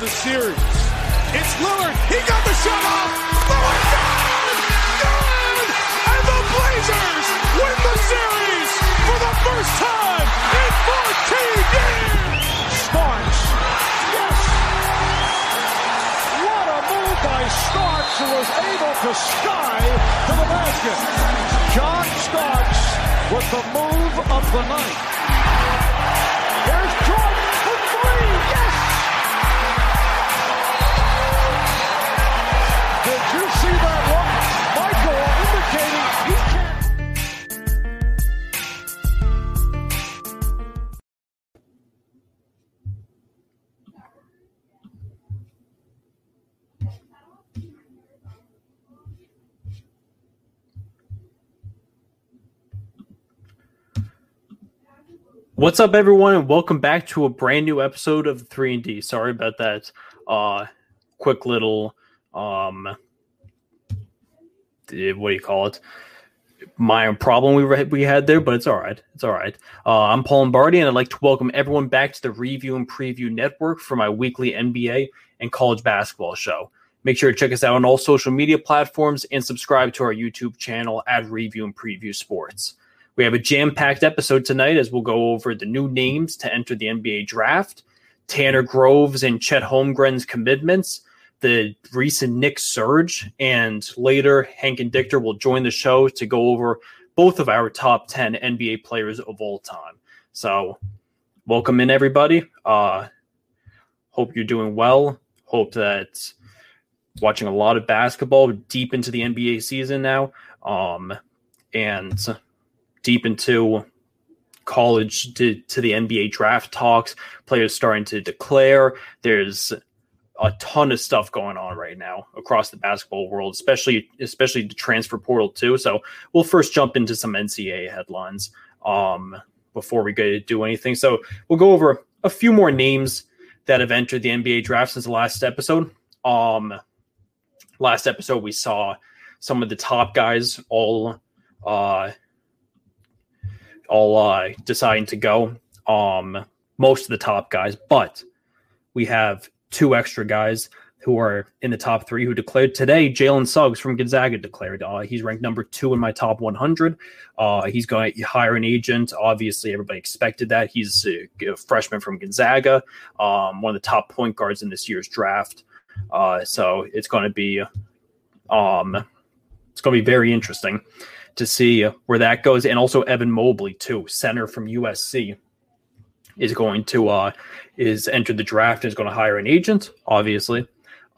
the series. What's up, everyone, and welcome back to a brand new episode of Three and D. Sorry about that. Uh, quick little um, eh, what do you call it? My problem we re- we had there, but it's all right. It's all right. Uh, I'm Paul Lombardi, and I'd like to welcome everyone back to the Review and Preview Network for my weekly NBA and college basketball show. Make sure to check us out on all social media platforms and subscribe to our YouTube channel at Review and Preview Sports. We have a jam packed episode tonight as we'll go over the new names to enter the NBA draft, Tanner Groves and Chet Holmgren's commitments, the recent Knicks surge, and later Hank and Dichter will join the show to go over both of our top 10 NBA players of all time. So, welcome in, everybody. Uh, hope you're doing well. Hope that watching a lot of basketball deep into the NBA season now. Um, and deep into college to, to the NBA draft talks, players starting to declare. There's a ton of stuff going on right now across the basketball world, especially especially the transfer portal too. So we'll first jump into some NCAA headlines um, before we go to do anything. So we'll go over a few more names that have entered the NBA draft since the last episode. Um, last episode we saw some of the top guys all uh, all uh, deciding to go. Um, most of the top guys, but we have two extra guys who are in the top three who declared today. Jalen Suggs from Gonzaga declared. Uh, he's ranked number two in my top 100. Uh, he's going to hire an agent. Obviously, everybody expected that. He's a, freshman from Gonzaga, um, one of the top point guards in this year's draft. Uh, so it's going to be, um, it's going to be very interesting to see where that goes. And also Evan Mobley too, center from USC, is going to uh, is entered the draft and is going to hire an agent. Obviously,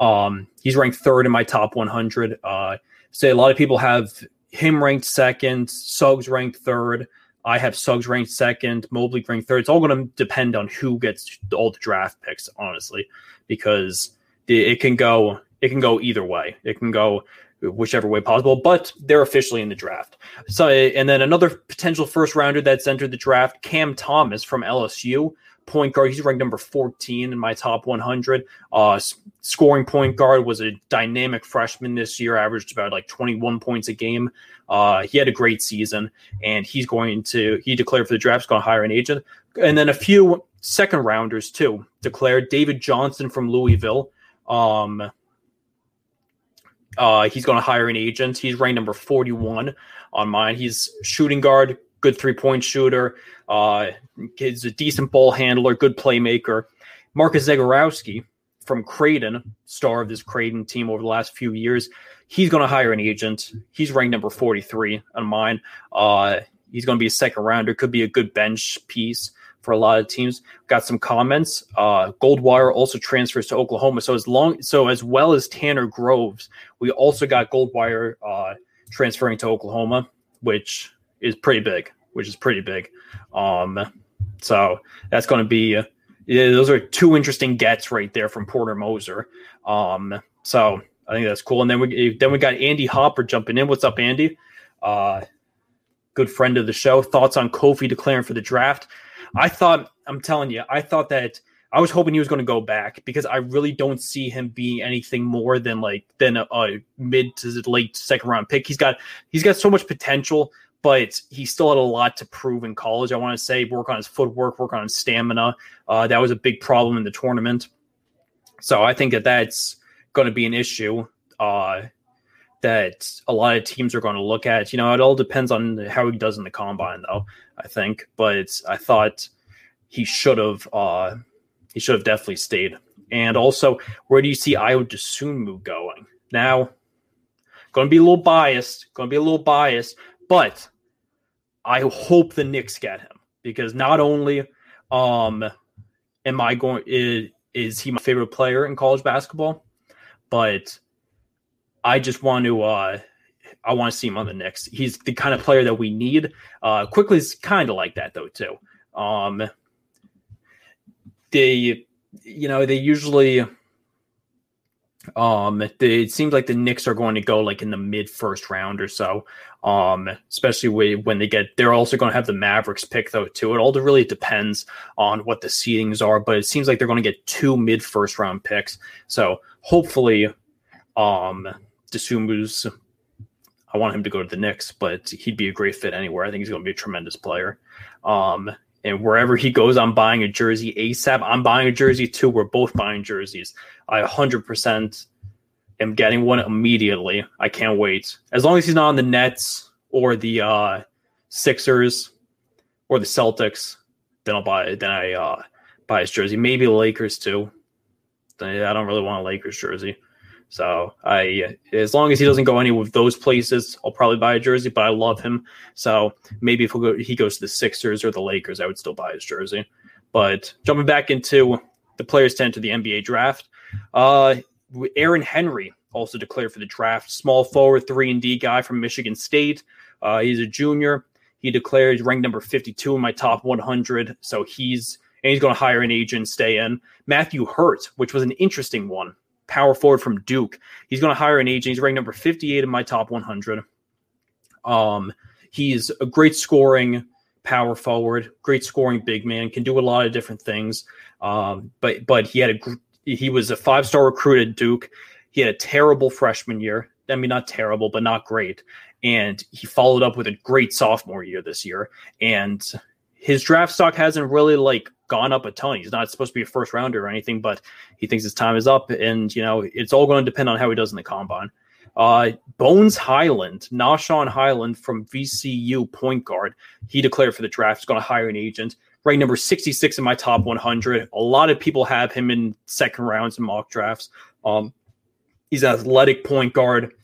um, he's ranked third in my top 100. Uh, say a lot of people have him ranked second, Suggs ranked third. I have Suggs ranked second, Mobley ranked third. It's all going to depend on who gets all the draft picks, honestly, because it can go it can go either way. It can go whichever way possible, but they're officially in the draft. So, and then another potential first rounder that's entered the draft, Cam Thomas from LSU, point guard. He's ranked number 14 in my top 100. Uh, scoring point guard was a dynamic freshman this year, averaged about like 21 points a game. Uh, he had a great season, and he's going to, he declared for the draft, he's going to hire an agent. And then a few second rounders too declared David Johnson from Louisville. Um, uh, he's going to hire an agent. He's ranked number 41 on mine. He's shooting guard, good three point shooter. Uh, he's a decent ball handler, good playmaker. Marcus Zegarowski from Creighton, star of this Creighton team over the last few years, he's going to hire an agent. He's ranked number 43 on mine. Uh, he's going to be a second rounder, could be a good bench piece for a lot of teams. Got some comments. Uh, Goldwire also transfers to Oklahoma. So as long, so as well as Tanner Groves, we also got Goldwire uh, transferring to Oklahoma, which is pretty big. Which is pretty big. Um, so that's going to be. Uh, yeah, those are two interesting gets right there from Porter Moser. Um, so I think that's cool. And then we then we got Andy Hopper jumping in. What's up, Andy? Uh, good friend of the show. Thoughts on Kofi declaring for the draft? I thought, I'm telling you, I thought that I was hoping he was going to go back because I really don't see him being anything more than like than a, a mid to late second round pick. He's got he's got so much potential, but he still had a lot to prove in college. I want to say work on his footwork, work on his stamina. Uh, that was a big problem in the tournament. So I think that that's going to be an issue uh, that a lot of teams are going to look at. You know, it all depends on how he does in the combine, though. I think, but I thought he should have. Uh, he should have definitely stayed. And also, where do you see Ayo Dosunmu going? Now, going to be a little biased, going to be a little biased, but I hope the Knicks get him because not only um am I going is, is he my favorite player in college basketball, but I just want to uh I want to see him on the Knicks. He's the kind of player that we need. Uh Quickley is kind of like that though too. Um they you know they usually um they, it seems like the Knicks are going to go like in the mid first round or so um especially when they get they're also going to have the Mavericks pick though too it all really depends on what the seedings are but it seems like they're going to get two mid first round picks so hopefully um Dosunmu's I want him to go to the Knicks but he'd be a great fit anywhere I think he's going to be a tremendous player um and wherever he goes, I'm buying a jersey ASAP. I'm buying a jersey too. We're both buying jerseys. I 100% am getting one immediately. I can't wait. As long as he's not on the Nets or the uh, Sixers or the Celtics, then I'll buy. Then I uh, buy his jersey. Maybe Lakers too. I don't really want a Lakers jersey. So I, as long as he doesn't go any of those places, I'll probably buy a jersey. But I love him, so maybe if go, he goes to the Sixers or the Lakers, I would still buy his jersey. But jumping back into the players tent to the NBA draft, uh, Aaron Henry also declared for the draft. Small forward, three and D guy from Michigan State. Uh, he's a junior. He declared ranked number 52 in my top 100. So he's and he's going to hire an agent, stay in. Matthew Hurt, which was an interesting one power forward from Duke. He's going to hire an agent. He's ranked number 58 in my top 100. Um, he's a great scoring power forward, great scoring big man, can do a lot of different things. Um, but but he had a he was a five star recruit at Duke. He had a terrible freshman year. I mean, not terrible, but not great. And he followed up with a great sophomore year this year. And his draft stock hasn't really like gone up a ton. He's not supposed to be a first rounder or anything, but he thinks his time is up, and you know it's all going to depend on how he does in the combine. Uh, Bones Hyland, Nah'Shon Hyland from VCU point guard, he declared for the draft. He's going to hire an agent. Ranked number 66 in my top 100. A lot of people have him in second rounds and mock drafts. Um, he's an athletic point guard,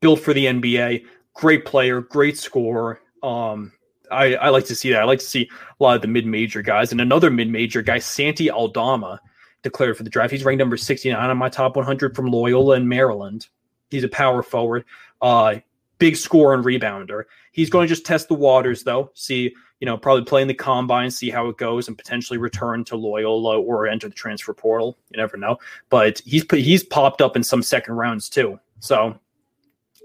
built for the NBA. Great player, great scorer. Um, I, I like to see that. I like to see a lot of the mid major guys. And another mid major guy, Santi Aldama, declared for the draft. He's ranked number 69 on my top 100 from Loyola in Maryland. He's a power forward, uh, big scorer and rebounder. He's going to just test the waters, though. See, you know, probably play in the combine, see how it goes, and potentially return to Loyola or enter the transfer portal. You never know. But he's he's popped up in some second rounds too. So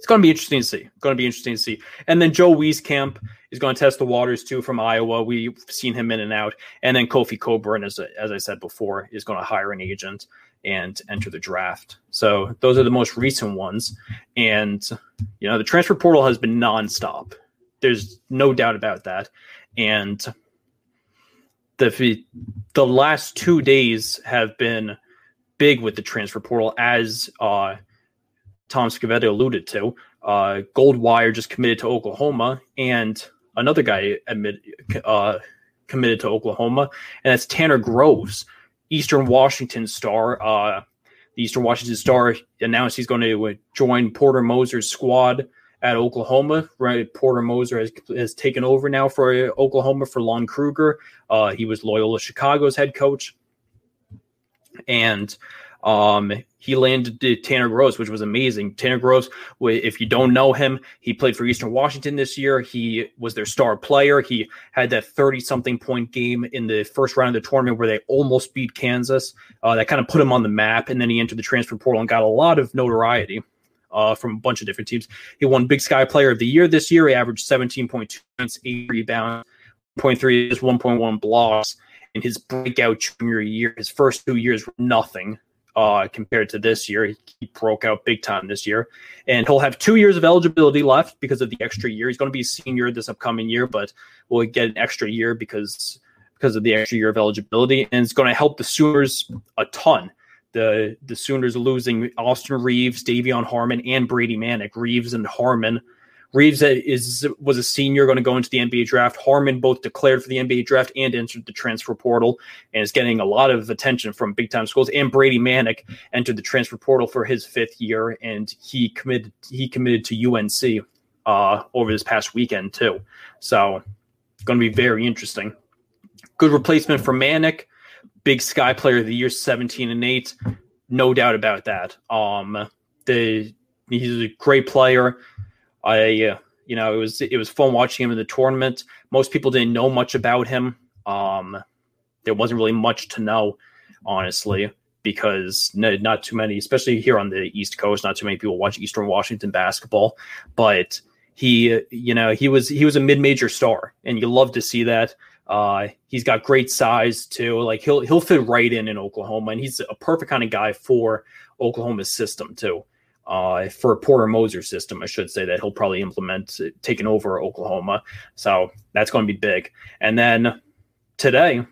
it's going to be interesting to see. Going to be interesting to see. And then Joe Wieskamp is going to test the waters too from Iowa. We've seen him in and out. And then Kofi Cockburn, as as I said before, is going to hire an agent and enter the draft. So those are the most recent ones. And you know, the transfer portal has been nonstop. There's no doubt about that. And the the last two days have been big with the transfer portal as uh Tom Scavetti alluded to. Uh, Goldwire just committed to Oklahoma, and another guy admit, uh, committed to Oklahoma, and that's Tanner Groves, Eastern Washington star. Uh, the Eastern Washington Star announced he's going to join Porter Moser's squad at Oklahoma. Right, Porter Moser has, has taken over now for Oklahoma for Lon Kruger. Uh, he was Loyola Chicago's head coach, and um, he landed Tanner Groves, which was amazing. Tanner Groves, if you don't know him, he played for Eastern Washington this year. He was their star player. He had that 30 something point game in the first round of the tournament where they almost beat Kansas. Uh, that kind of put him on the map. And then he entered the transfer portal and got a lot of notoriety. Uh, from a bunch of different teams. He won Big Sky Player of the Year this year. He averaged 17.2 points, 8 rebounds, 0.3 is 1.1 blocks in his breakout junior year. His first two years were nothing uh, compared to this year. He, broke out big time this year, and he'll have two years of eligibility left because of the extra year. He's going to be a senior this upcoming year, but we'll get an extra year because because of the extra year of eligibility, and it's going to help the Sooners a ton. The the Sooners losing Austin Reaves, De'Vion Harmon, and Brady Manek. Reaves and Harmon Reaves is was a senior going to go into the NBA draft. Harmon both declared for the NBA draft and entered the transfer portal and is getting a lot of attention from big time schools. And Brady Manek entered the transfer portal for his fifth year, and he committed he committed to UNC uh, over this past weekend too. So it's going to be very interesting. Good replacement for Manek, big Sky Player of the Year, seventeen and eight, no doubt about that. Um, the he's a great player I, uh, you know, it was it was fun watching him in the tournament. Most people didn't know much about him. Um, there wasn't really much to know, honestly, because no, not too many, especially here on the East Coast, not too many people watch Eastern Washington basketball. But he, you know, he was he was a mid major star, and you love to see that. Uh, he's got great size too. Like he'll he'll fit right in in Oklahoma, and he's a perfect kind of guy for Oklahoma's system too uh, for Porter Moser system, I should say that he'll probably implement uh, taking over Oklahoma. So that's going to be big. And then today,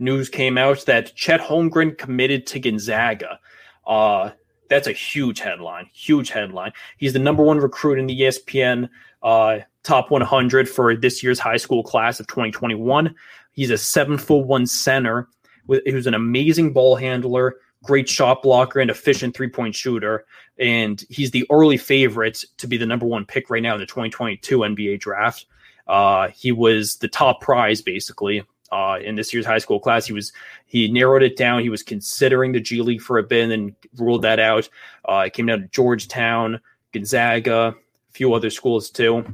news came out that Chet Holmgren committed to Gonzaga. Uh, that's a huge headline. Huge headline. He's the number one recruit in the ESPN uh, top 100 for this year's high school class of 2021. He's a seven foot one center. Who's an amazing ball handler great shot blocker and efficient three point shooter. And he's the early favorite to be the number one pick right now in the 2022 NBA draft. Uh, he was the top prize basically uh, in this year's high school class. He was he narrowed it down. He was considering the G League for a bit and then ruled that out. Uh, it came down to Georgetown, Gonzaga, a few other schools too.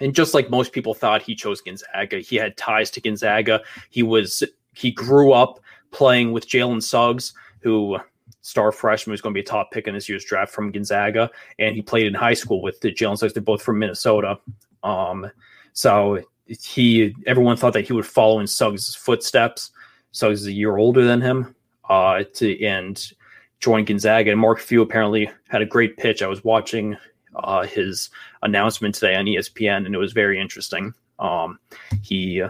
And just like most people thought, he chose Gonzaga. He had ties to Gonzaga. He was he grew up playing with Jalen Suggs who star freshman who's going to be a top pick in this year's draft from Gonzaga, and he played in high school with the Jalen Suggs. They're both from Minnesota. Um, so he everyone thought that he would follow in Suggs' footsteps. Suggs is a year older than him, uh, to and join Gonzaga. And Mark Few apparently had a great pitch. I was watching uh, his announcement today on ESPN, and it was very interesting. Um, he,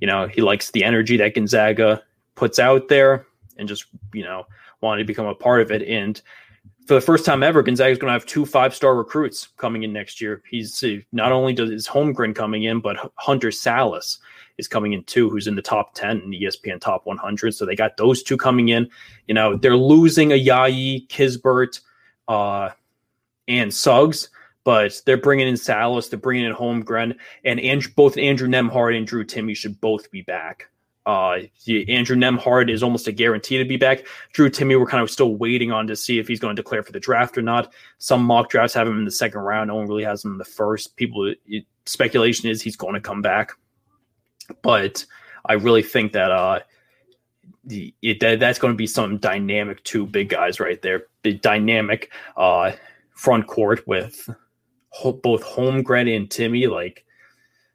you know, he likes the energy that Gonzaga puts out there and just you know wanted to become a part of it. And for the first time ever, Gonzaga is going to have two five star recruits coming in next year. He's not only does his Holmgren coming in, but Hunter Sallis is coming in too, who's in the top 10 in the ESPN top 100. So they got those two coming in. You know, they're losing Ayayi, Kispert, uh, and Suggs, but they're bringing in Sallis, they're bringing in Holmgren, and Andrew, both Andrew Nembhard and Drew Timme should both be back. Uh, Andrew Nembhard is almost a guarantee to be back. Drew Timme, we're kind of still waiting on to see if he's going to declare for the draft or not. Some mock drafts have him in the second round. No one really has him in the first. People it, speculation is he's going to come back, but I really think that uh, the, it, that, that's going to be some dynamic two big guys right there. Big dynamic uh, front court with ho- both Holmgren and Timme Like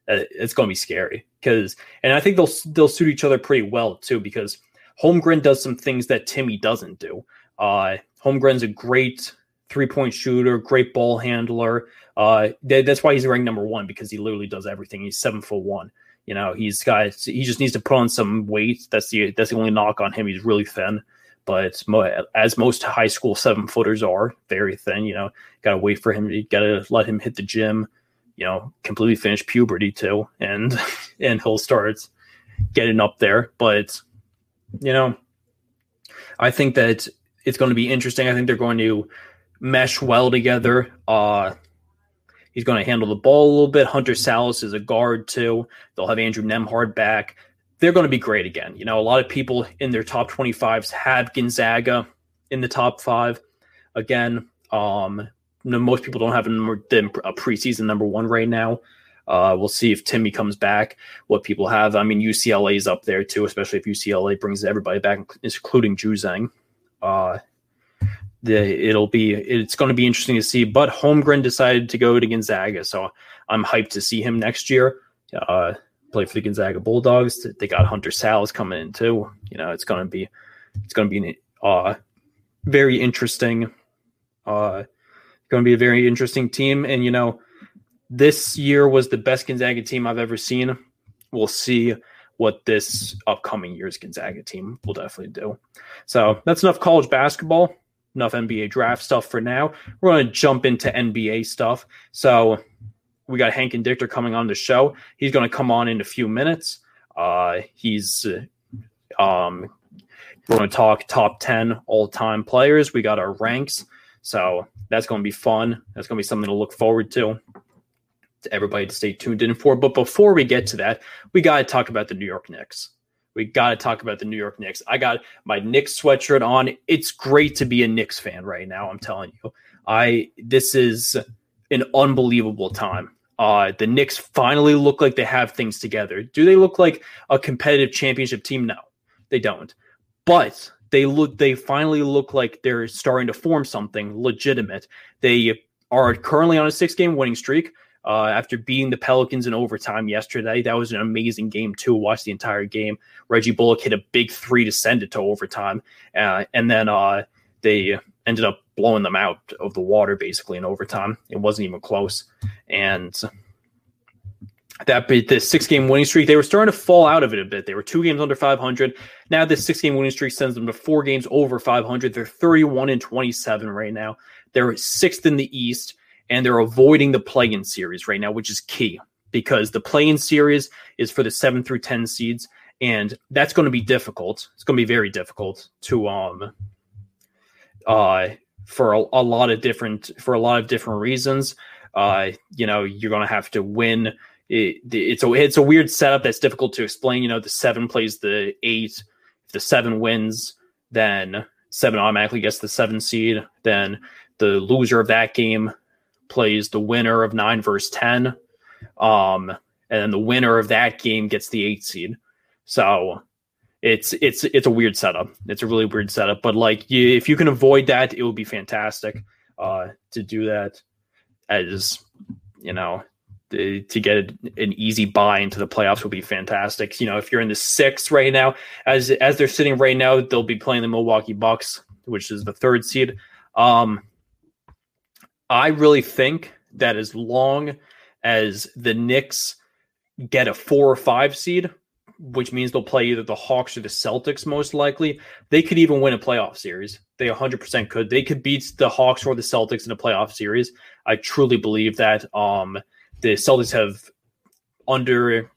it's going to be scary because, and I think they'll they'll suit each other pretty well too because Holmgren does some things that Timme doesn't do. Uh, Holmgren's a great three point shooter, great ball handler. Uh, that, that's why he's ranked number one because he literally does everything. He's seven foot one. You know, he's got he just needs to put on some weight. That's the that's the only knock on him. He's really thin, but as most high school seven footers are, very thin. You know, got to wait for him. You got to let him hit the gym you know, completely finish puberty too, and and he'll start getting up there. But you know, I think that it's going to be interesting. I think they're going to mesh well together. Uh, he's going to handle the ball a little bit. Hunter Sallis is a guard too. They'll have Andrew Nembhard back. They're going to be great again. You know, a lot of people in their top 25s had Gonzaga in the top five. Again, um, most people don't have him a preseason number one right now. Uh, we'll see if Timme comes back. What people have, I mean, UCLA is up there too, especially if UCLA brings everybody back, including Juzang. Uh, the, it'll be it's going to be interesting to see. But Holmgren decided to go to Gonzaga, so I'm hyped to see him next year. Uh, play for the Gonzaga Bulldogs. They got Hunter Sallis coming in too. You know, it's going to be it's going to be uh, very interesting. Uh, going to be a very interesting team, and you know, this year was the best Gonzaga team I've ever seen. We'll see what this upcoming year's Gonzaga team will definitely do. So that's enough college basketball, enough NBA draft stuff for now. We're going to jump into NBA stuff. So we got Hank and Dichter coming on the show. He's going to come on in a few minutes. Uh, he's um, we're going to talk top 10 all time players. We got our ranks. So that's going to be fun. That's going to be something to look forward to to everybody to stay tuned in for. But before we get to that, we got to talk about the New York Knicks. We got to talk about the New York Knicks. I got my Knicks sweatshirt on. It's great to be a Knicks fan right now. I'm telling you, I this is an unbelievable time. Uh, the Knicks finally look like they have things together. Do they look like a competitive championship team? No, they don't. But they look. They finally look like they're starting to form something legitimate. They are currently on a six-game winning streak uh, after beating the Pelicans in overtime yesterday. That was an amazing game too. Watch the entire game. Reggie Bullock hit a big three to send it to overtime, uh, and then uh, they ended up blowing them out of the water basically in overtime. It wasn't even close, and that beat the six game winning streak, they were starting to fall out of it a bit. They were two games under 500. Now this six game winning streak sends them to four games over 500. They're 31 and 27 right now. They're sixth in the East and they're avoiding the play-in series right now, which is key because the play-in series is for the seven through ten seeds, and that's going to be difficult. It's going to be very difficult to um uh for a, a lot of different for a lot of different reasons. Uh, you know, you're going to have to win. It, it's a it's a weird setup that's difficult to explain. You know, the seven plays the eight. If the seven wins, then seven automatically gets the seven seed. Then the loser of that game plays the winner of nine versus ten, um, and then the winner of that game gets the eight seed. So it's it's it's a weird setup. It's a really weird setup. But like, you, if you can avoid that, it would be fantastic uh, to do that. As you know, to get an easy buy into the playoffs would be fantastic. You know, if you're in the six right now, as as they're sitting right now, they'll be playing the Milwaukee Bucks, which is the third seed. Um, I really think that as long as the Knicks get a four or five seed, which means they'll play either the Hawks or the Celtics most likely, they could even win a playoff series. They 100% could. They could beat the Hawks or the Celtics in a playoff series. I truly believe that. Um, the Celtics have under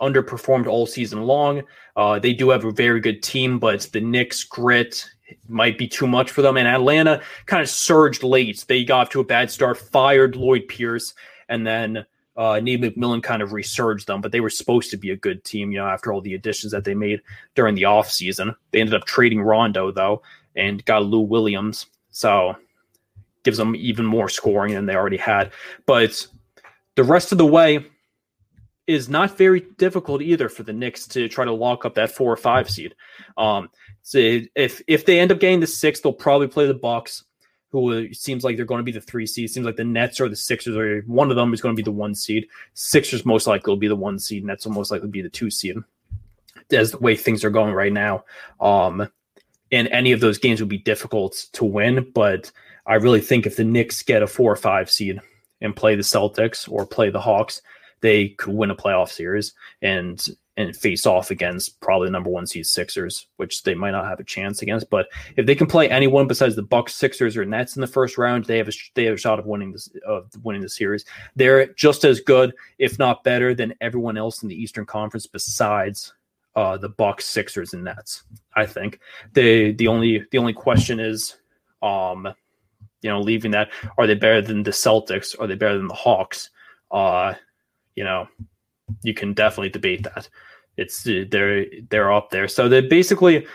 underperformed all season long. Uh, they do have a very good team, but the Knicks grit might be too much for them. And Atlanta kind of surged late. They got off to a bad start, fired Lloyd Pierce, and then uh, Nate McMillan kind of resurged them. But they were supposed to be a good team, you know, after all the additions that they made during the offseason. They ended up trading Rondo, though, and got Lou Williams. So gives them even more scoring than they already had. But the rest of the way is not very difficult either for the Knicks to try to lock up that four or five seed. Um, so if if they end up getting the six, they'll probably play the Bucks, who seems like they're going to be the three seed. Seems like the Nets or the Sixers or one of them is going to be the one seed. Sixers most likely will be the one seed. Nets will most likely be the two seed. As the way things are going right now, um, and any of those games would be difficult to win. But I really think if the Knicks get a four or five seed and play the Celtics or play the Hawks, they could win a playoff series. And and face off against probably the number one seed Sixers, which they might not have a chance against. But if they can play anyone besides the Bucks, Sixers, or Nets in the first round, they have a they have a shot of winning this of winning the series. They're just as good, if not better, than everyone else in the Eastern Conference besides uh, the Bucks, Sixers, and Nets. I think the the only the only question is, um, you know, leaving that are they better than the Celtics? Are they better than the Hawks? Uh, you know, you can definitely debate that. It's they're they're up there. So they basically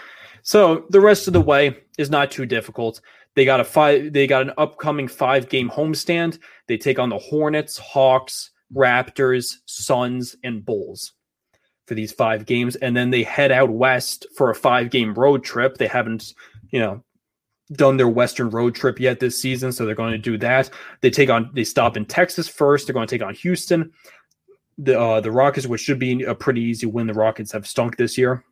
so the rest of the way is not too difficult. They got a five they got an upcoming five game homestand. They take on the Hornets, Hawks, Raptors, Suns, and Bulls for these five games. And then they head out west for a five game road trip. They haven't, you know, done their western road trip yet this season, so they're going to do that. They take on they stop in Texas first. They're going to take on Houston the uh, the Rockets, which should be a pretty easy win. The Rockets have stunk this year.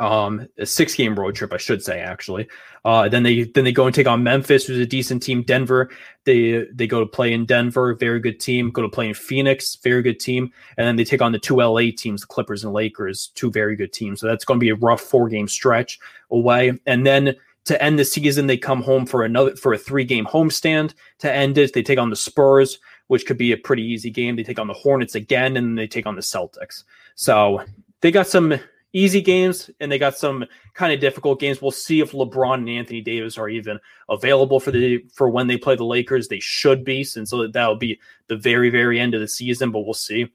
Um, a six game road trip, I should say, actually. Uh, then they then they go and take on Memphis, who's a decent team. Denver, they they go to play in Denver, very good team. Go to play in Phoenix, very good team, and then they take on the two LA teams, the Clippers and Lakers, two very good teams. So that's going to be a rough four game stretch away, and then to end the season, they come home for another for a three game homestand to end it. They take on the Spurs, which could be a pretty easy game. They take on the Hornets again, and they take on the Celtics. So they got some easy games and they got some kind of difficult games. We'll see if LeBron and Anthony Davis are even available for the for when they play the Lakers. They should be, since so that'll be the very very end of the season. But we'll see.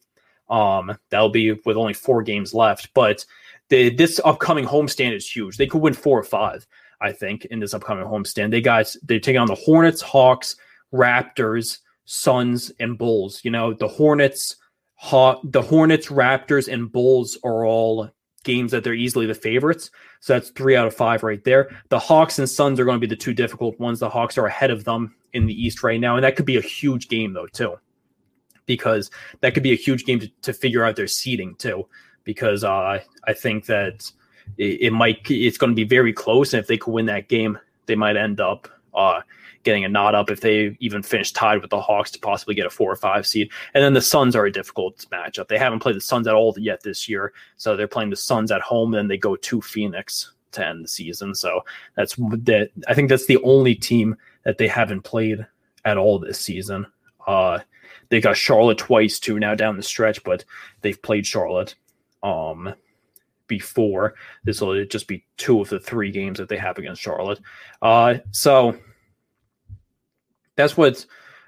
Um, that'll be with only four games left. But the, this upcoming homestand is huge. They could win four or five. I think, in this upcoming homestand. They got they're taking on the Hornets, Hawks, Raptors, Suns, and Bulls. You know, the Hornets, Haw- the Hornets, Raptors, and Bulls are all games that they're easily the favorites. So that's three out of five right there. The Hawks and Suns are going to be the two difficult ones. The Hawks are ahead of them in the East right now, and that could be a huge game though too, because that could be a huge game to, to figure out their seeding too. Because uh, I think that it, it might it's going to be very close, and if they could win that game, they might end up uh, getting a nod up if they even finish tied with the Hawks to possibly get a four or five seed. And then the Suns are a difficult matchup. They haven't played the Suns at all yet this year, so they're playing the Suns at home. Then they go to Phoenix to end the season. So that's that. I think that's the only team that they haven't played at all this season. Uh, they got Charlotte twice too now down the stretch, but they've played Charlotte. Um, before. This will just be two of the three games that they have against Charlotte. Uh, so that's what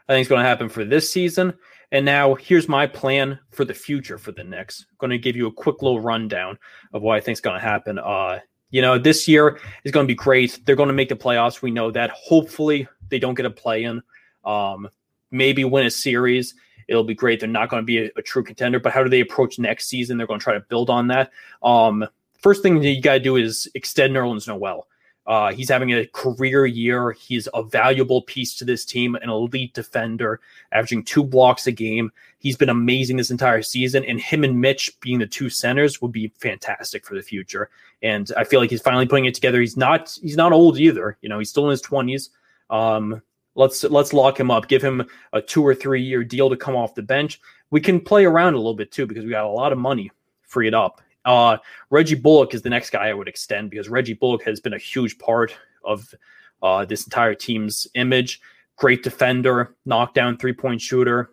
I think is going to happen for this season. And now here's my plan for the future for the Knicks. I'm going to give you a quick little rundown of what I think is going to happen. Uh, you know, this year is going to be great. They're going to make the playoffs. We know that. Hopefully, they don't get a play in. Um, maybe win a series it'll be great. They're not going to be a, a, true contender, but how do they approach next season? They're going to try to build on that. Um, first thing that you got to do is extend Nerlens Noel. Uh, he's having a career year. He's a valuable piece to this team, an elite defender, averaging two blocks a game. He's been amazing this entire season, and him and Mitch being the two centers would be fantastic for the future. And I feel like he's finally putting it together. He's not he's not old either. You know, he's still in his twenties. Um, Let's let's lock him up. Give him a two or three year deal to come off the bench. We can play around a little bit too because we got a lot of money freed up. Uh, Reggie Bullock is the next guy I would extend because Reggie Bullock has been a huge part of uh, this entire team's image. Great defender, knockdown three point shooter.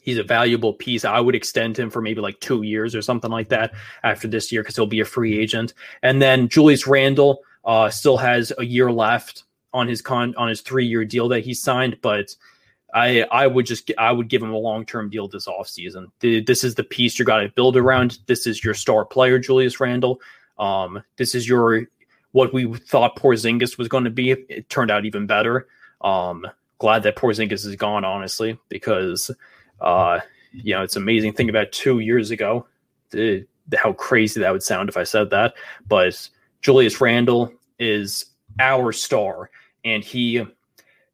He's a valuable piece. I would extend him for maybe like two years or something like that after this year because he'll be a free agent. And then Julius Randle uh, still has a year left on his con on his three year deal that he signed, but I I would just I would give him a long term deal this offseason. This is the piece you got to build around. This is your star player, Julius Randle. Um, this is your what we thought Porzingis was going to be. It turned out even better. Um, glad that Porzingis is gone, honestly, because uh, you know it's amazing. Think about two years ago, the, the, how crazy that would sound if I said that. But Julius Randle is our star, and he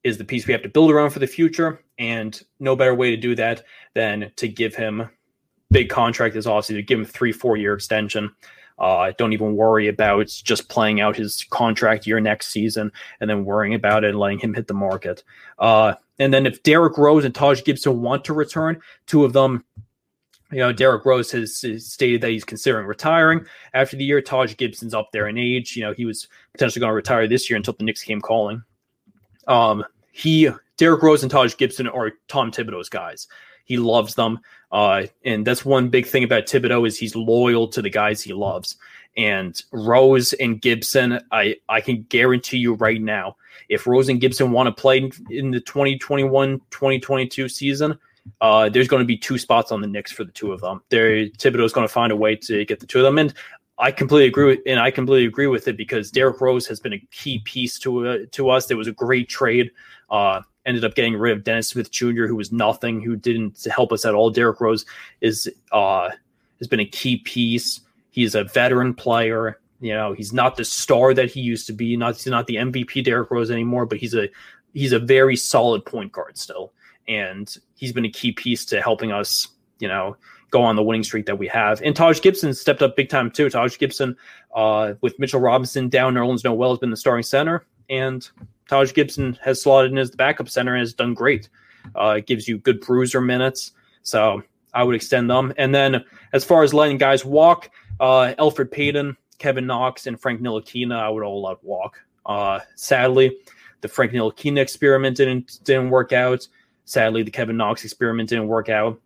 is the piece we have to build around for the future. And no better way to do that than to give him big contract this offseason, to give him three, four year extension. Uh, don't even worry about just playing out his contract year next season and then worrying about it and letting him hit the market. Uh, and then if Derrick Rose and Taj Gibson want to return, two of them you know, Derrick Rose has, stated that he's considering retiring after the year. Taj Gibson's up there in age. You know, he was potentially going to retire this year until the Knicks came calling. Um, he, Derrick Rose and Taj Gibson are Tom Thibodeau's guys. He loves them, uh, and that's one big thing about Thibodeau is he's loyal to the guys he loves. And Rose and Gibson, I I can guarantee you right now, if Rose and Gibson want to play in the 2021-2022 season, uh, there's going to be two spots on the Knicks for the two of them. There, Thibodeau's going to find a way to get the two of them, and I completely agree with, and I completely agree with it because Derrick Rose has been a key piece to uh, to us. There was a great trade. Uh, ended up getting rid of Dennis Smith Jr., who was nothing, who didn't help us at all. Derrick Rose is uh, has been a key piece. He's a veteran player. You know, he's not the star that he used to be. Not he's not the MVP Derrick Rose anymore, but he's a he's a very solid point guard still and he's been a key piece to helping us you know, go on the winning streak that we have. And Taj Gibson stepped up big time too. Taj Gibson, uh, with Mitchell Robinson down, Nerlens Noel has been the starting center, and Taj Gibson has slotted in as the backup center and has done great. Uh, it gives you good bruiser minutes, so I would extend them. And then as far as letting guys walk, uh, Elfrid Payton, Kevin Knox, and Frank Ntilikina, I would all let walk. Uh, sadly, the Frank Ntilikina experiment didn't didn't work out. Sadly, the Kevin Knox experiment didn't work out.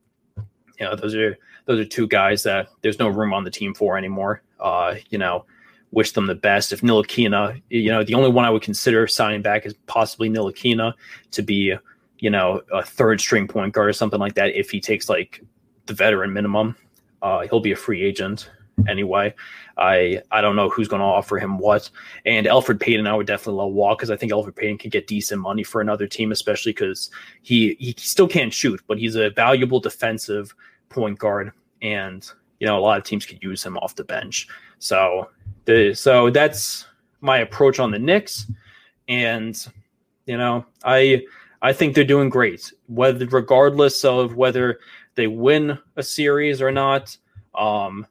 You know, those are those are two guys that there's no room on the team for anymore. Uh, you know, wish them the best. If Ntilikina, you know, the only one I would consider signing back is possibly Ntilikina to be, you know, a third string point guard or something like that. If he takes like the veteran minimum, uh, he'll be a free agent anyway. I I don't know who's going to offer him what. And Elfrid Payton, I would definitely let walk because I think Elfrid Payton can get decent money for another team, especially because he he still can't shoot, but he's a valuable defensive point guard, and you know a lot of teams could use him off the bench. So the so that's my approach on the Knicks, and you know I I think they're doing great, whether regardless of whether they win a series or not. Um,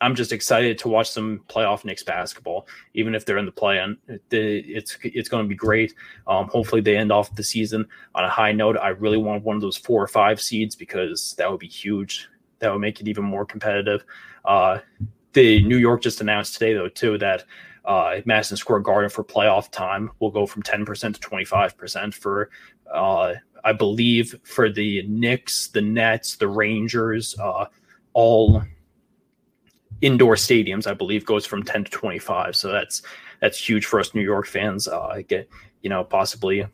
I'm just excited to watch some playoff Knicks basketball, even if they're in the play-in. It's it's going to be great. Um, hopefully, they end off the season on a high note. I really want one of those four or five seeds because that would be huge. That would make it even more competitive. Uh, the New York just announced today, though, too, that uh, Madison Square Garden for playoff time will go from 10% to 25% for, uh, I believe, for the Knicks, the Nets, the Rangers, uh, all indoor stadiums, I believe, goes from 10 to 25. So that's that's huge for us New York fans. Uh, get you know possibly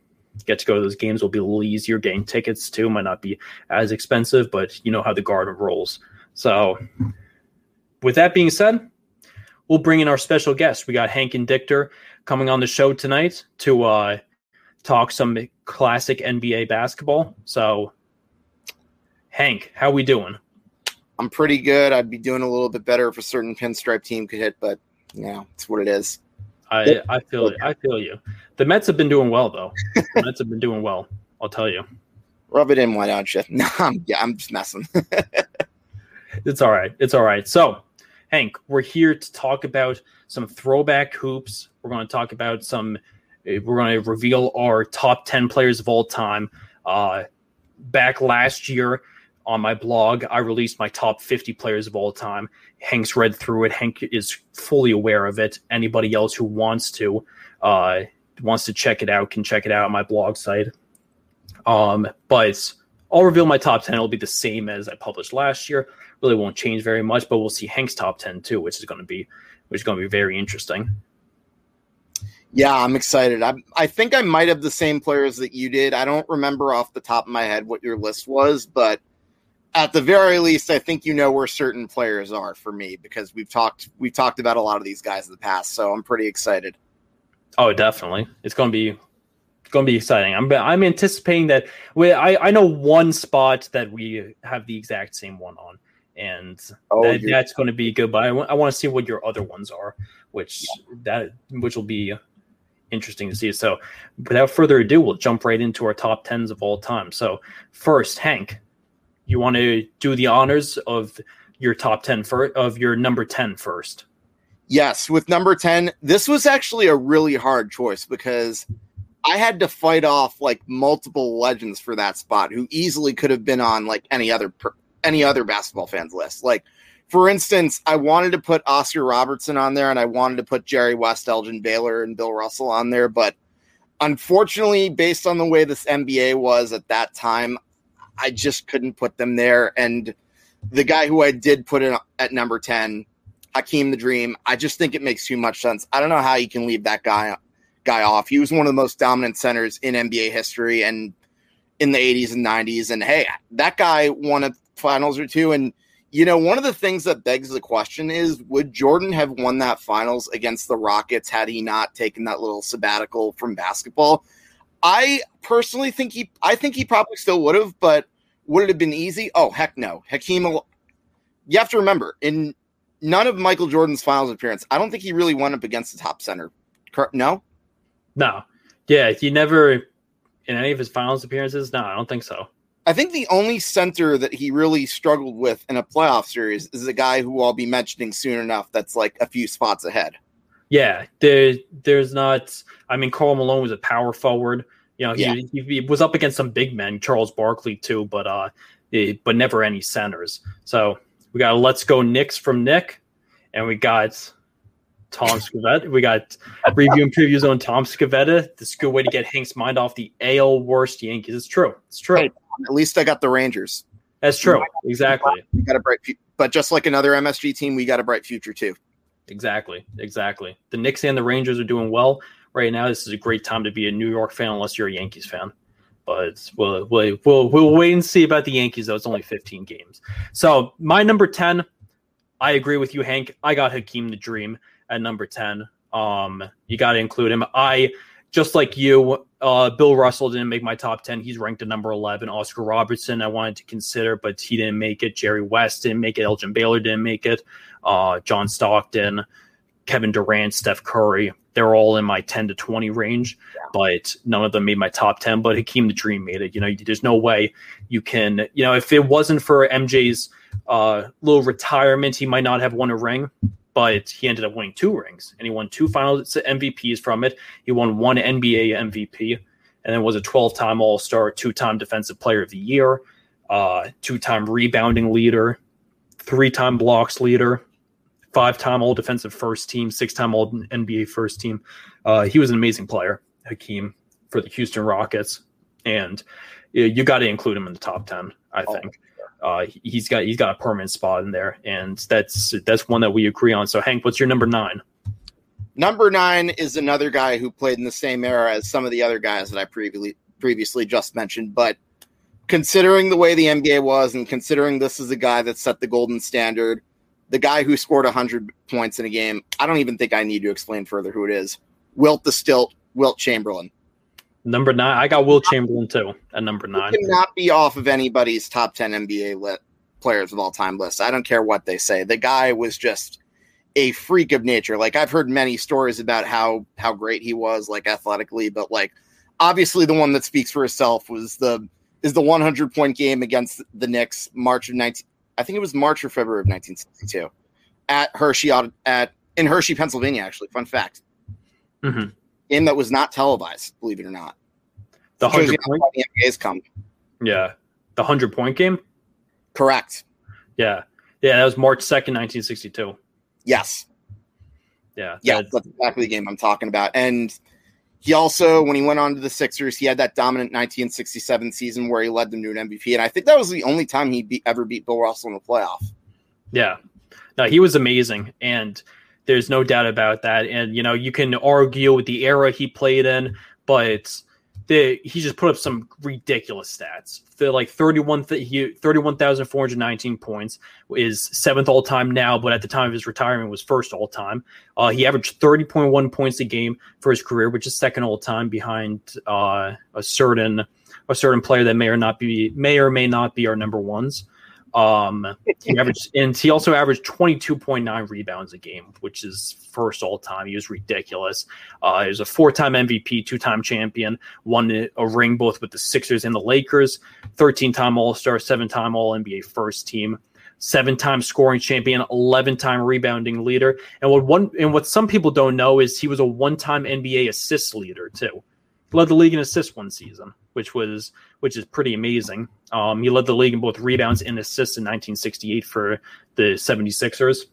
get to go to those games will be a little easier. Getting tickets too might not be as expensive, but you know how the Garden rolls. So with that being said, we'll bring in our special guest. We got Hank and Dichter coming on the show tonight to uh, talk some classic NBA basketball. So Hank, how we doing? I'm pretty good. I'd be doing a little bit better if a certain pinstripe team could hit, but you know, it's what it is. I, I feel it. I feel you. The Mets have been doing well though. The Mets have been doing well. I'll tell you. Rub it in, why don't you? No, I'm, yeah, I'm just messing. it's all right. It's all right. So, Hank, we're here to talk about some throwback hoops. We're going to talk about some. We're going to reveal our top ten players of all time. Uh, back last year, on my blog, I released my top 50 players of all time. Hank's read through it. Hank is fully aware of it. Anybody else who wants to uh, wants to check it out can check it out on my blog site. Um, but I'll reveal my top 10. It'll be the same as I published last year. Really won't change very much, but we'll see Hank's top 10 too, which is going to be which is going to be very interesting. Yeah, I'm excited. I I think I might have the same players that you did. I don't remember off the top of my head what your list was, but at the very least, I think you know where certain players are for me because we've talked we've talked about a lot of these guys in the past. So I'm pretty excited. Oh, definitely, it's going to be going to be exciting. I'm I'm anticipating that. We, I I know one spot that we have the exact same one on, and oh, that, that's going to be good. But I, w- I want to see what your other ones are, which yeah. that which will be interesting to see. So, without further ado, we'll jump right into our top tens of all time. So, first, Hank, you want to do the honors of your top 10 for of your number 10 first. Yes with number 10 this was actually a really hard choice because i had to fight off like multiple legends for that spot who easily could have been on like any other any other basketball fans list. Like for instance i wanted to put oscar robertson on there and i wanted to put jerry west elgin baylor and bill russell on there but unfortunately based on the way this nba was at that time I just couldn't put them there. And the guy who I did put in at number 10, Hakeem the Dream, I just think it makes too much sense. I don't know how you can leave that guy guy off. He was one of the most dominant centers in NBA history and in the 80s and 90s. And hey, that guy won a finals or two. And you know, one of the things that begs the question is would Jordan have won that finals against the Rockets had he not taken that little sabbatical from basketball? I personally think he, I think he probably still would have, but would it have been easy? Oh heck no. Hakeem, you have to remember in none of Michael Jordan's finals appearance, I don't think he really went up against the top center. No, no, yeah, he never in any of his finals appearances. No, I don't think so. I think the only center that he really struggled with in a playoff series is a guy who I'll be mentioning soon enough. That's like a few spots ahead. Yeah, there, there's not. I mean, Karl Malone was a power forward. You know, he, Yeah. he, he was up against some big men, Charles Barkley too, but uh, eh, but never any centers. So we got a let's go Knicks from Nick, and we got Tom Scavetta. We got review and previews on Tom Scavetta. This is a good way to get Hank's mind off the AL worst Yankees. It's true. It's true. Right. At least I got the Rangers. That's true. Exactly. We got a bright, but just like another MSG team, we got a bright future too. Exactly. Exactly. The Knicks and the Rangers are doing well right now. This is a great time to be a New York fan, unless you're a Yankees fan. But we'll we'll we'll, we'll wait and see about the Yankees. Though it's only 15 games. So my number 10, I agree with you, Hank. I got Hakeem the Dream at number 10. Um, you got to include him. I just like you. Uh, Bill Russell didn't make my top 10. He's ranked at number 11. Oscar Robertson, I wanted to consider, but he didn't make it. Jerry West didn't make it. Elgin Baylor didn't make it. Uh, John Stockton, Kevin Durant, Steph Curry. They're all in my 10 to 20 range, but none of them made my top 10. But Hakeem the Dream made it. You know, there's no way you can, you know, if it wasn't for MJ's uh, little retirement, he might not have won a ring, but he ended up winning two rings and he won two finals MVPs from it. He won one NBA MVP and then was a 12 time All Star, two time Defensive Player of the Year, uh, two time rebounding leader, three time blocks leader, five time All Defensive First Team, six time All NBA First Team. Uh, he was an amazing player, Hakeem, for the Houston Rockets, and you, you got to include him in the top ten. I Oh, think uh, he- he's got he's got a permanent spot in there, and that's that's one that we agree on. So, Hank, what's your number nine? Number nine is another guy who played in the same era as some of the other guys that I previously previously just mentioned. But considering the way the NBA was, and considering this is a guy that set the golden standard, the guy who scored hundred points in a game, I don't even think I need to explain further who it is. Wilt the Stilt, Wilt Chamberlain. Number nine. I got Wilt Chamberlain too at number He nine. cannot be off of anybody's top ten NBA lit players of all time list. I don't care what they say. The guy was just a freak of nature. Like I've heard many stories about how how great he was, like athletically, but like obviously the one that speaks for itself was the is the 100 point game against the Knicks, March of 19. I think it was March or February of 1962, at Hershey at in Hershey, Pennsylvania. Actually, fun fact, Mhm. Game that was not televised, believe it or not. The hundred point. the NBA's come. Yeah, the hundred point game. Correct. Yeah, yeah. That was March second, nineteen sixty two. Yes. Yeah, Yeah, that- that's exactly the game I'm talking about. And he also, when he went on to the Sixers, he had that dominant 1967 season where he led them to an MVP. And I think that was the only time he beat, ever beat Bill Russell in the playoff. Yeah. No, he was amazing. And there's no doubt about that. And, you know, you can argue with the era he played in, but the, he just put up some ridiculous stats. The like 31, th- he, 31,419 points is seventh all time now, but at the time of his retirement was first all time. Uh, he averaged 30.1 points a game for his career, which is second all time behind uh, a certain a certain player that may or not be may or may not be our number ones. Um, he averaged, and he also averaged 22.9 rebounds a game, which is first all time. He was ridiculous. Uh, he was a four time MVP, two time champion, won a ring both with the Sixers and the Lakers, 13 time All Star, seven time All NBA first team, seven time scoring champion, 11 time rebounding leader. And what one, and what some people don't know is he was a one time NBA assist leader too. Led the league in assists one season, which was which is pretty amazing. Um, he led the league in both rebounds and assists in 1968 for the 76ers.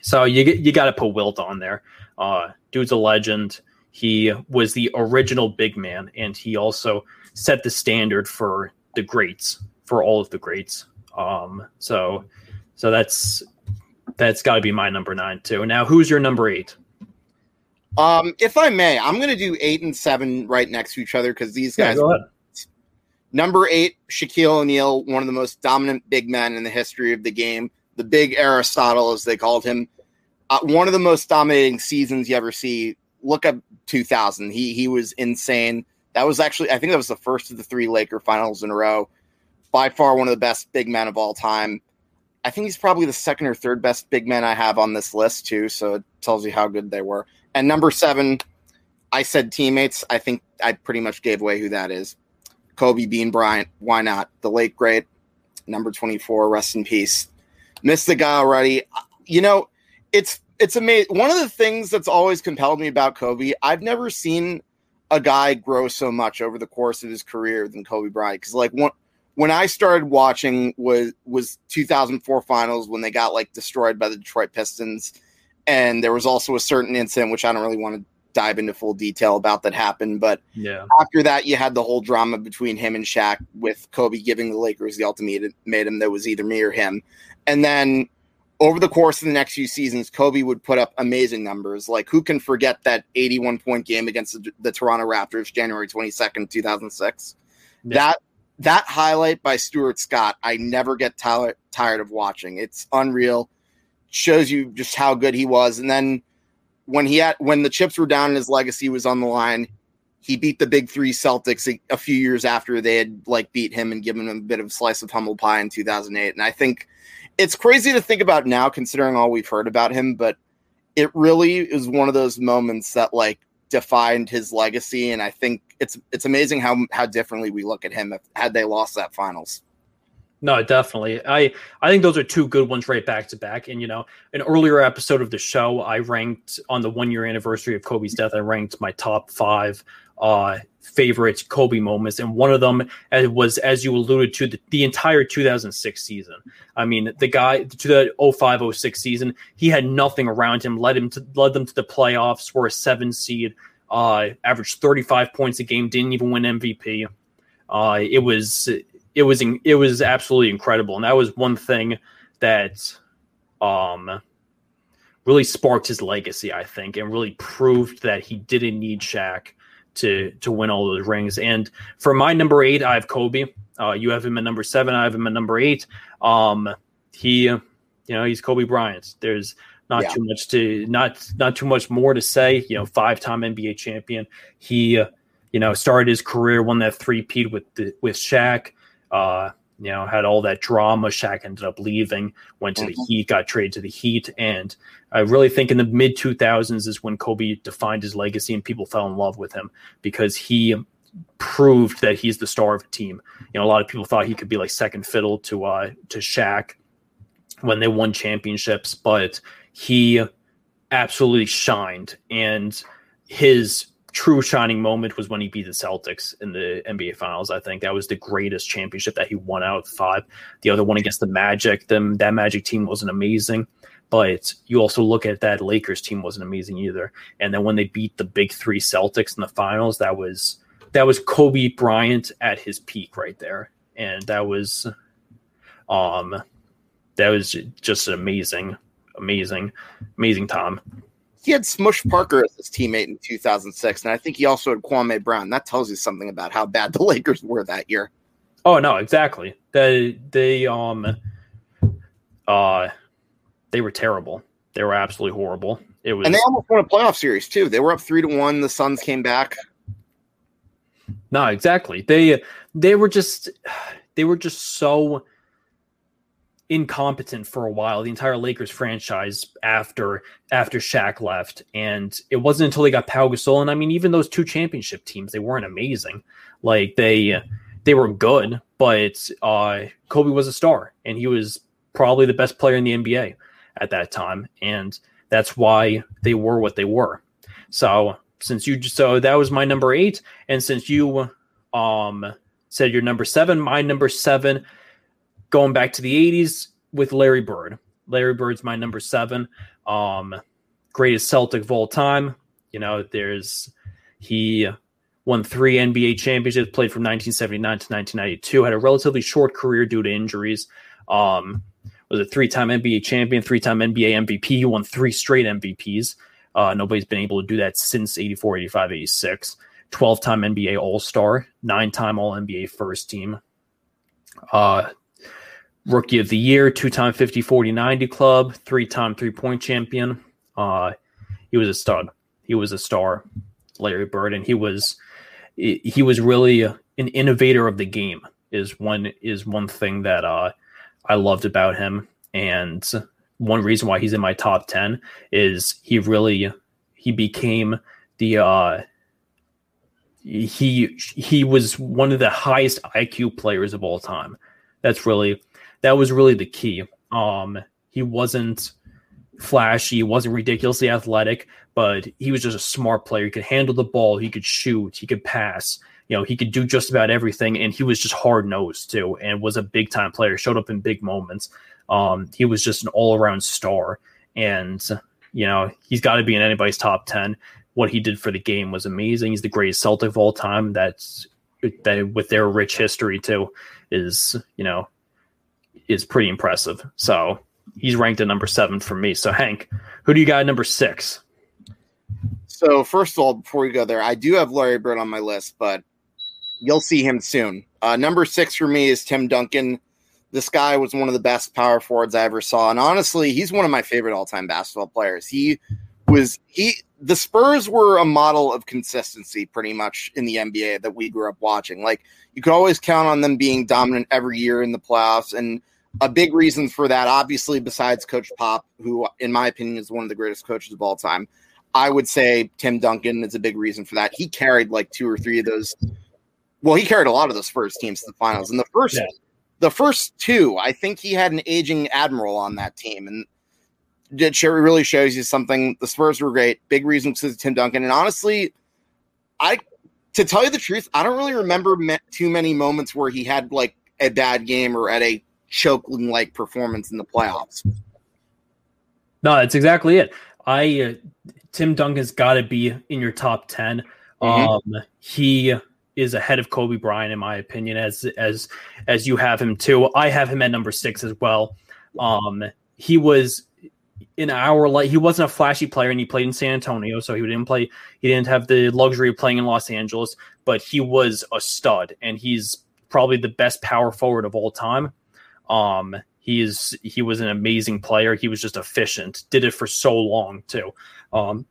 So you you got to put Wilt on there. Uh, dude's a legend. He was the original big man, and he also set the standard for the greats, for all of the greats. Um, so, so that's that's got to be my number nine too. Now, who's your number eight? Um, if I may, I'm going to do eight and seven right next to each other because these guys. ahead. Number eight, Shaquille O'Neal, one of the most dominant big men in the history of the game, the big Aristotle, as they called him. Uh, one of the most dominating seasons you ever see. Look up 2000. He he was insane. That was actually, I think that was the first of the three Laker finals in a row. By far, one of the best big men of all time. I think he's probably the second or third best big man I have on this list too. So it tells you how good they were. And number seven, I said teammates. I think I pretty much gave away who that is. Kobe Bean Bryant. Why not? The late great number 24, rest in peace. Missed the guy already. You know, it's it's amazing. One of the things that's always compelled me about Kobe, I've never seen a guy grow so much over the course of his career than Kobe Bryant. Because like when when I started watching was was 2004 finals when they got like destroyed by the Detroit Pistons, and there was also a certain incident which I don't really want to dive into full detail about that happened. But yeah, after that, you had the whole drama between him and Shaq with Kobe giving the Lakers the ultimatum that was either me or him, and then over the course of the next few seasons, Kobe would put up amazing numbers. Like, who can forget that 81 point game against the, the Toronto Raptors, January 22nd, 2006? Yeah. That that highlight by Stuart Scott, I never get t- tired of watching. It's unreal. Shows you just how good he was. And then when he had when the chips were down and his legacy was on the line, he beat the big three Celtics a, a few years after they had like beat him and given him a bit of a slice of humble pie in 2008. And I think it's crazy to think about now, considering all we've heard about him, but it really is one of those moments that like defined his legacy. And I think it's it's amazing how how differently we look at him if, had they lost that finals. No, definitely. I I think those are two good ones right back to back. And you know, an earlier episode of the show, I ranked on the one year anniversary of Kobe's death. I ranked my top five uh, favorite Kobe moments, and one of them was, as you alluded to, the, the entire 2006 season. I mean, the guy to the 05 06 season, he had nothing around him. Led him to led them to the playoffs. Were a seven seed. Uh, averaged 35 points a game. Didn't even win MVP. Uh, it was it was it was absolutely incredible, and that was one thing that um really sparked his legacy, I think, and really proved that he didn't need Shaq to to win all those rings. And for my number eight, I have Kobe. Uh, you have him at number seven. I have him at number eight. Um, he, you know, he's Kobe Bryant. There's not yeah. too much to not not too much more to say. You know, five time NBA champion. He, uh, you know, started his career won that three peat with the, with Shaq. Uh, you know, had all that drama. Shaq ended up leaving, went to mm-hmm. the Heat, got traded to the Heat, and I really think in the mid 2000s is when Kobe defined his legacy and people fell in love with him because he proved that he's the star of a team. You know, a lot of people thought he could be like second fiddle to uh to Shaq when they won championships, but he absolutely shined and his true shining moment was when he beat the Celtics in the NBA Finals. I think that was the greatest championship that he won out of five. The other one against the Magic, them that Magic team wasn't amazing, but you also look at that Lakers team wasn't amazing either. And then when they beat the big three Celtics in the finals, that was that was Kobe Bryant at his peak right there, and that was um that was just amazing, amazing, amazing Tom. he had Smush Parker as his teammate in 2006, and I think he also had Kwame Brown. That tells you something about how bad the Lakers were that year. Oh no, exactly. They they um uh they were terrible. They were absolutely horrible. It was, and they almost won a playoff series too. They were up three to one. The Suns came back. No, exactly. They they were just they were just so incompetent for a while, the entire Lakers franchise after after Shaq left, and it wasn't until they got Pau Gasol. And I mean, even those two championship teams, they weren't amazing. Like they they were good, but uh, Kobe was a star, and he was probably the best player in the NBA at that time, and that's why they were what they were. So since you so that was my number eight, and since you um said your number seven, my number seven going back to the 80s with Larry Bird. Larry Bird's my number seven. Um, greatest Celtic of all time. You know, there's he won three NBA championships, played from 1979 to 1992, had a relatively short career due to injuries. Um, was a three-time NBA champion, three-time NBA MVP. He won three straight MVPs. Uh, nobody's been able to do that since 84, 85, 86. 12-time NBA All-Star, nine-time All-NBA first team. Uh, rookie of the year, two time 50 40 90 club, three time three point champion. Uh, he was a stud. He was a star, Larry Bird, and he was he was really an innovator of the game. Is one is one thing that uh, I loved about him, and one reason why he's in my top ten is he really he became the uh, he he was one of the highest IQ players of all time. That's really that was really the key. Um, he wasn't flashy, he wasn't ridiculously athletic, but he was just a smart player. He could handle the ball, he could shoot, he could pass. You know, he could do just about everything, and he was just hard nosed too, and was a big time player. Showed up in big moments. Um, he was just an all around star, and you know he's got to be in anybody's top ten. What he did for the game was amazing. He's the greatest Celtic of all time. That's that with their rich history too is you know is pretty impressive. So he's ranked at number seven for me. So Hank, who do you got number six? So first of all, before we go there, I do have Larry Bird on my list, but you'll see him soon. Uh, number six for me is Tim Duncan. This guy was one of the best power forwards I ever saw, and honestly, he's one of my favorite all-time basketball players. He was he the Spurs were a model of consistency pretty much in the NBA that we grew up watching. Like you could always count on them being dominant every year in the playoffs and a big reason for that obviously besides coach Pop who in my opinion is one of the greatest coaches of all time. I would say Tim Duncan is a big reason for that. He carried like two or three of those well, he carried a lot of those first teams to the finals. And the first yeah. the first two, I think he had an aging admiral on that team and it really shows you something. The Spurs were great. Big reason because Tim Duncan. And honestly, I to tell you the truth, I don't really remember too many moments where he had like a bad game or at a choking like performance in the playoffs. No, that's exactly it. I uh, Tim Duncan's got to be in your top 10 mm-hmm. Um, he is ahead of Kobe Bryant in my opinion, as as as you have him too. I have him at number six as well. Um, he was in our like he wasn't a flashy player and he played in San Antonio, so he didn't play. He didn't have the luxury of playing in Los Angeles, but he was a stud, and he's probably the best power forward of all time. Um, he is he was an amazing player. He was just efficient. Did it for so long too. Um,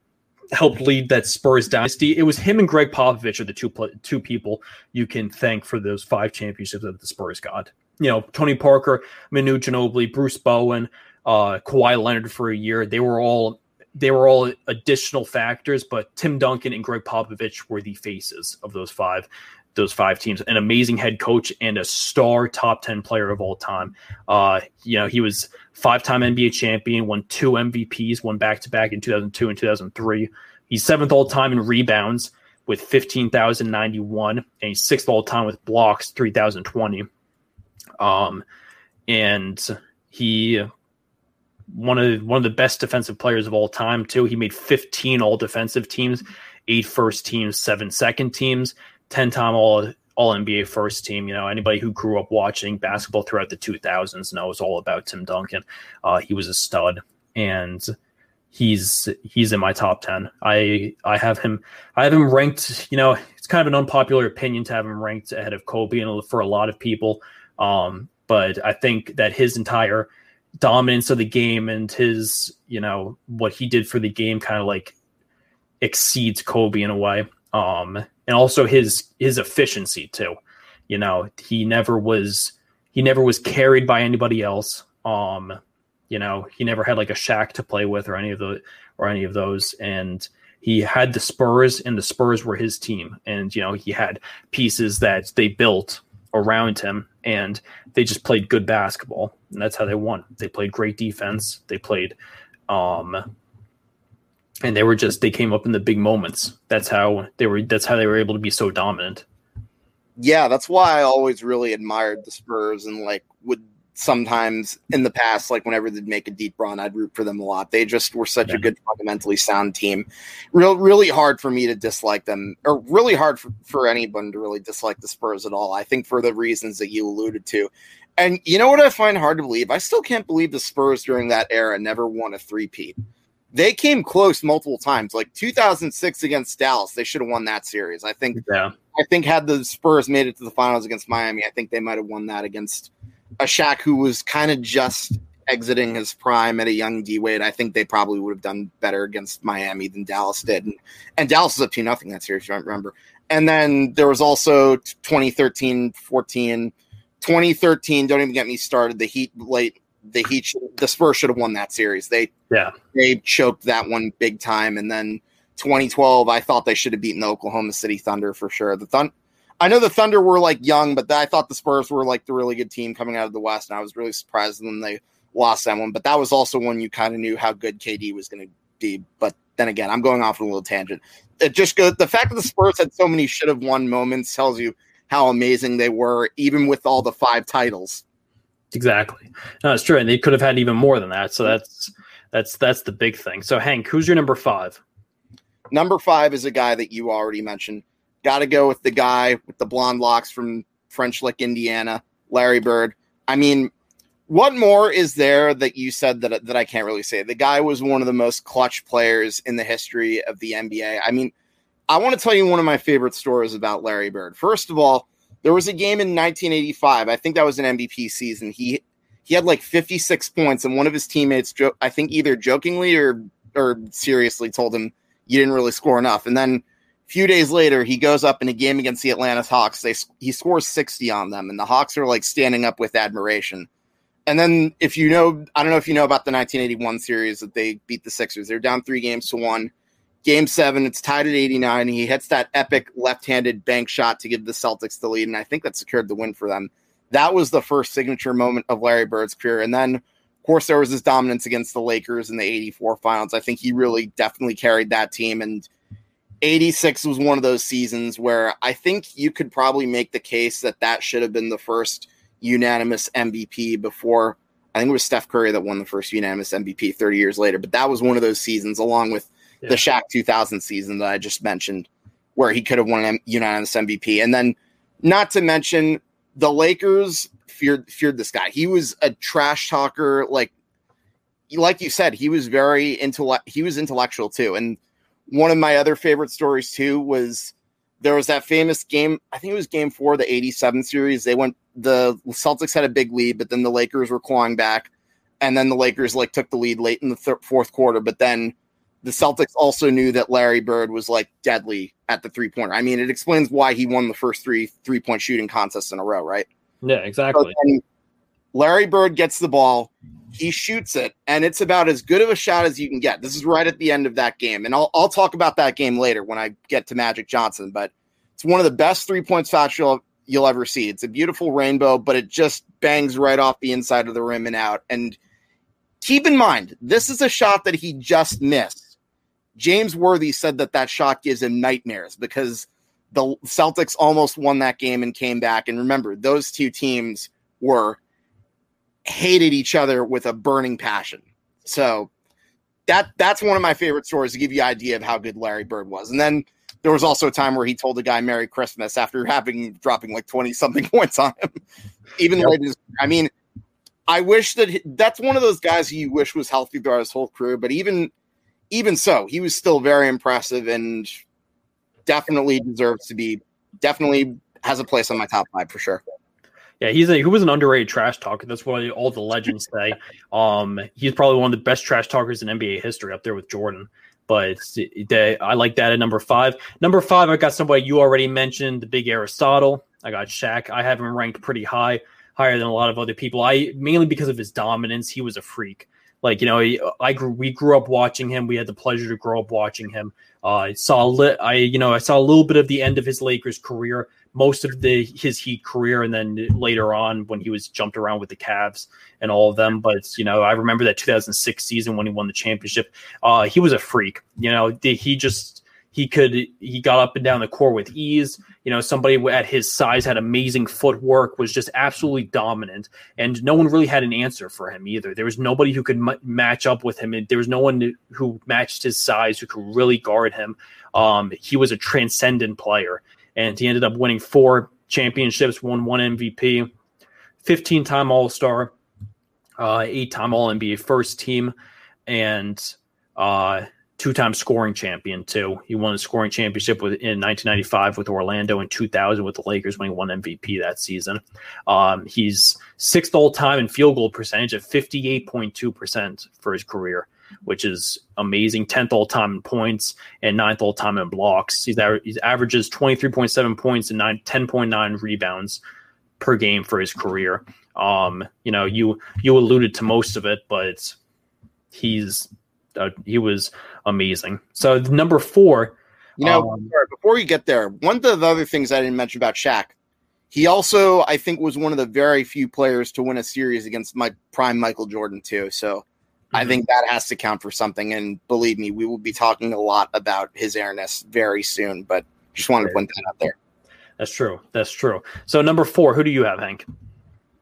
helped lead that Spurs dynasty. It was him and Gregg Popovich are the two two people you can thank for those five championships that the Spurs got. You know, Tony Parker, Manu Ginobili, Bruce Bowen, uh, Kawhi Leonard for a year. They were all they were all additional factors, but Tim Duncan and Gregg Popovich were the faces of those five those five teams. An amazing head coach and a star top ten player of all time. Uh, you know, he was five time NBA champion, won two MVPs, won back to back in 2002 and 2003. He's seventh all time in rebounds with 15,091, and he's sixth all time with blocks, 3,020. Um, and he one of one of the best defensive players of all time too. He made 15 all defensive teams, eight first teams, seven second teams, 10 time all all NBA first team. You know, anybody who grew up watching basketball throughout the 2000s knows all about Tim Duncan. Uh, he was a stud, and he's he's in my top 10. I I have him I have him ranked. You know, it's kind of an unpopular opinion to have him ranked ahead of Kobe, and for a lot of people. Um, but I think that his entire dominance of the game and his, you know, what he did for the game kind of like exceeds Kobe in a way. Um, and also his his efficiency too. You know, he never was he never was carried by anybody else. Um, you know, he never had like a Shaq to play with or any of the or any of those. And he had the Spurs, and the Spurs were his team. And you know, he had pieces that they built around him and they just played good basketball and that's how they won they played great defense they played um and they were just they came up in the big moments that's how they were that's how they were able to be so dominant yeah that's why i always really admired the spurs and like would sometimes in the past, like whenever they'd make a deep run, I'd root for them a lot. They just were such yeah. a good, fundamentally sound team. Real, really hard for me to dislike them, or really hard for, for anyone to really dislike the Spurs at all. I think for the reasons that you alluded to. And you know what I find hard to believe? I still can't believe the Spurs during that era never won a three-peat. They came close multiple times, like 2006 against Dallas. They should have won that series. I think. Yeah. I think had the Spurs made it to the finals against Miami, I think they might have won that against a Shaq who was kind of just exiting his prime at a young D Wade, I think they probably would have done better against Miami than Dallas did. And, and Dallas was up to nothing that series, I remember. And then there was also 2013, 14, 2013. Don't even get me started. The Heat late, the Heat, the Spurs should have won that series. They, yeah, they choked that one big time. And then 2012, I thought they should have beaten the Oklahoma City Thunder for sure. The Thunder. I know the Thunder were like young, but I thought the Spurs were like the really good team coming out of the West, and I was really surprised when they lost that one. But that was also when you kind of knew how good KD was going to be. But then again, I'm going off on a little tangent. It just goes the fact that the Spurs had so many should have won moments tells you how amazing they were, even with all the five titles. Exactly. No, it's true, and they could have had even more than that. So that's that's that's the big thing. So Hank, who's your number five? Number five is a guy that you already mentioned. Got to go with the guy with the blonde locks from French Lick, Indiana, Larry Bird. I mean, what more is there that you said that that I can't really say? The guy was one of the most clutch players in the history of the NBA. I mean, I want to tell you one of my favorite stories about Larry Bird. First of all, there was a game in 1985. I think that was an MVP season. He he had like 56 points, and one of his teammates, I think either jokingly or or seriously, told him you didn't really score enough. And then a few days later, he goes up in a game against the Atlanta Hawks. They he scores 60 on them, and the Hawks are like standing up with admiration. And then if you know, I don't know if you know about the 1981 series that they beat the Sixers. They're down three games to one. Game seven, it's tied at 89. He hits that epic left-handed bank shot to give the Celtics the lead, and I think that secured the win for them. That was the first signature moment of Larry Bird's career. And then, of course, there was his dominance against the Lakers in the 84 finals. I think he really definitely carried that team. And 86 was one of those seasons where I think you could probably make the case that that should have been the first unanimous MVP before. I think it was Steph Curry that won the first unanimous MVP 30 years later. But that was one of those seasons, along with the Shaq 2000 season that I just mentioned, where he could have won an unanimous MVP. And then, not to mention, the Lakers feared feared this guy. He was a trash talker, like like you said, he was very intellect. He was intellectual too. And one of my other favorite stories too was there was that famous game. I think it was Game Four, the '87 series. They went. The Celtics had a big lead, but then the Lakers were clawing back, and then the Lakers like took the lead late in the th- fourth quarter. But then the Celtics also knew that Larry Bird was like deadly at the three pointer. I mean, it explains why he won the first three three point shooting contests in a row, right? Yeah, exactly. So Larry Bird gets the ball, he shoots it, and it's about as good of a shot as you can get. This is right at the end of that game, and I'll I'll talk about that game later when I get to Magic Johnson. But it's one of the best three point shots you'll you'll ever see. It's a beautiful rainbow, but it just bangs right off the inside of the rim and out. And keep in mind, this is a shot that he just missed James Worthy said that that shot gives him nightmares because the Celtics almost won that game and came back. And remember, those two teams were hated each other with a burning passion. So that that's one of my favorite stories to give you an idea of how good Larry Bird was. And then there was also a time where he told the guy Merry Christmas after having dropping like 20 something points on him. Even yep. I mean, I wish that he, that's one of those guys who you wish was healthy throughout his whole career, but even even so, he was still very impressive and definitely deserves to be definitely has a place on my top five for sure. Yeah, he's a he was an underrated trash talker. That's what all the legends say. Um, he's probably one of the best trash talkers in NBA history, up there with Jordan. But they, I like that at number five. Number five, I got somebody you already mentioned, the big Aristotle. I got Shaq. I have him ranked pretty high, higher than a lot of other people. I mainly because of his dominance. He was a freak. Like you know, I grew we grew up watching him. We had the pleasure to grow up watching him. Uh, I saw li- I you know I saw a little bit of the end of his Lakers career, most of the his Heat career, and then later on when he was jumped around with the Cavs and all of them. But you know, I remember that 2006 season when he won the championship. Uh, he was a freak. You know, he just he could he got up and down the court with ease. You know, somebody at his size had amazing footwork, was just absolutely dominant, and no one really had an answer for him either. There was nobody who could m- match up with him, and there was no one who matched his size who could really guard him. Um, he was a transcendent player, and he ended up winning four championships, won one MVP, fifteen-time All Star, uh, eight-time All NBA first team, and uh, two-time scoring champion too. He won the scoring championship with in 1995 with Orlando and 2000 with the Lakers when he won MVP that season. Um, he's sixth all-time in field goal percentage at 58.2 percent for his career, which is amazing. Tenth all-time in points and ninth all-time in blocks. He's, he averages 23.7 points and 9, 10.9 rebounds per game for his career. Um, you know, you you alluded to most of it, but he's uh, he was amazing. So number four, you know, um, before you get there, one of the other things I didn't mention about Shaq, he also I think was one of the very few players to win a series against my prime Michael Jordan too. So mm-hmm. I think that has to count for something. And believe me, we will be talking a lot about his airness very soon. But just wanted to point that out there. That's true. That's true. So number four, who do you have, Hank?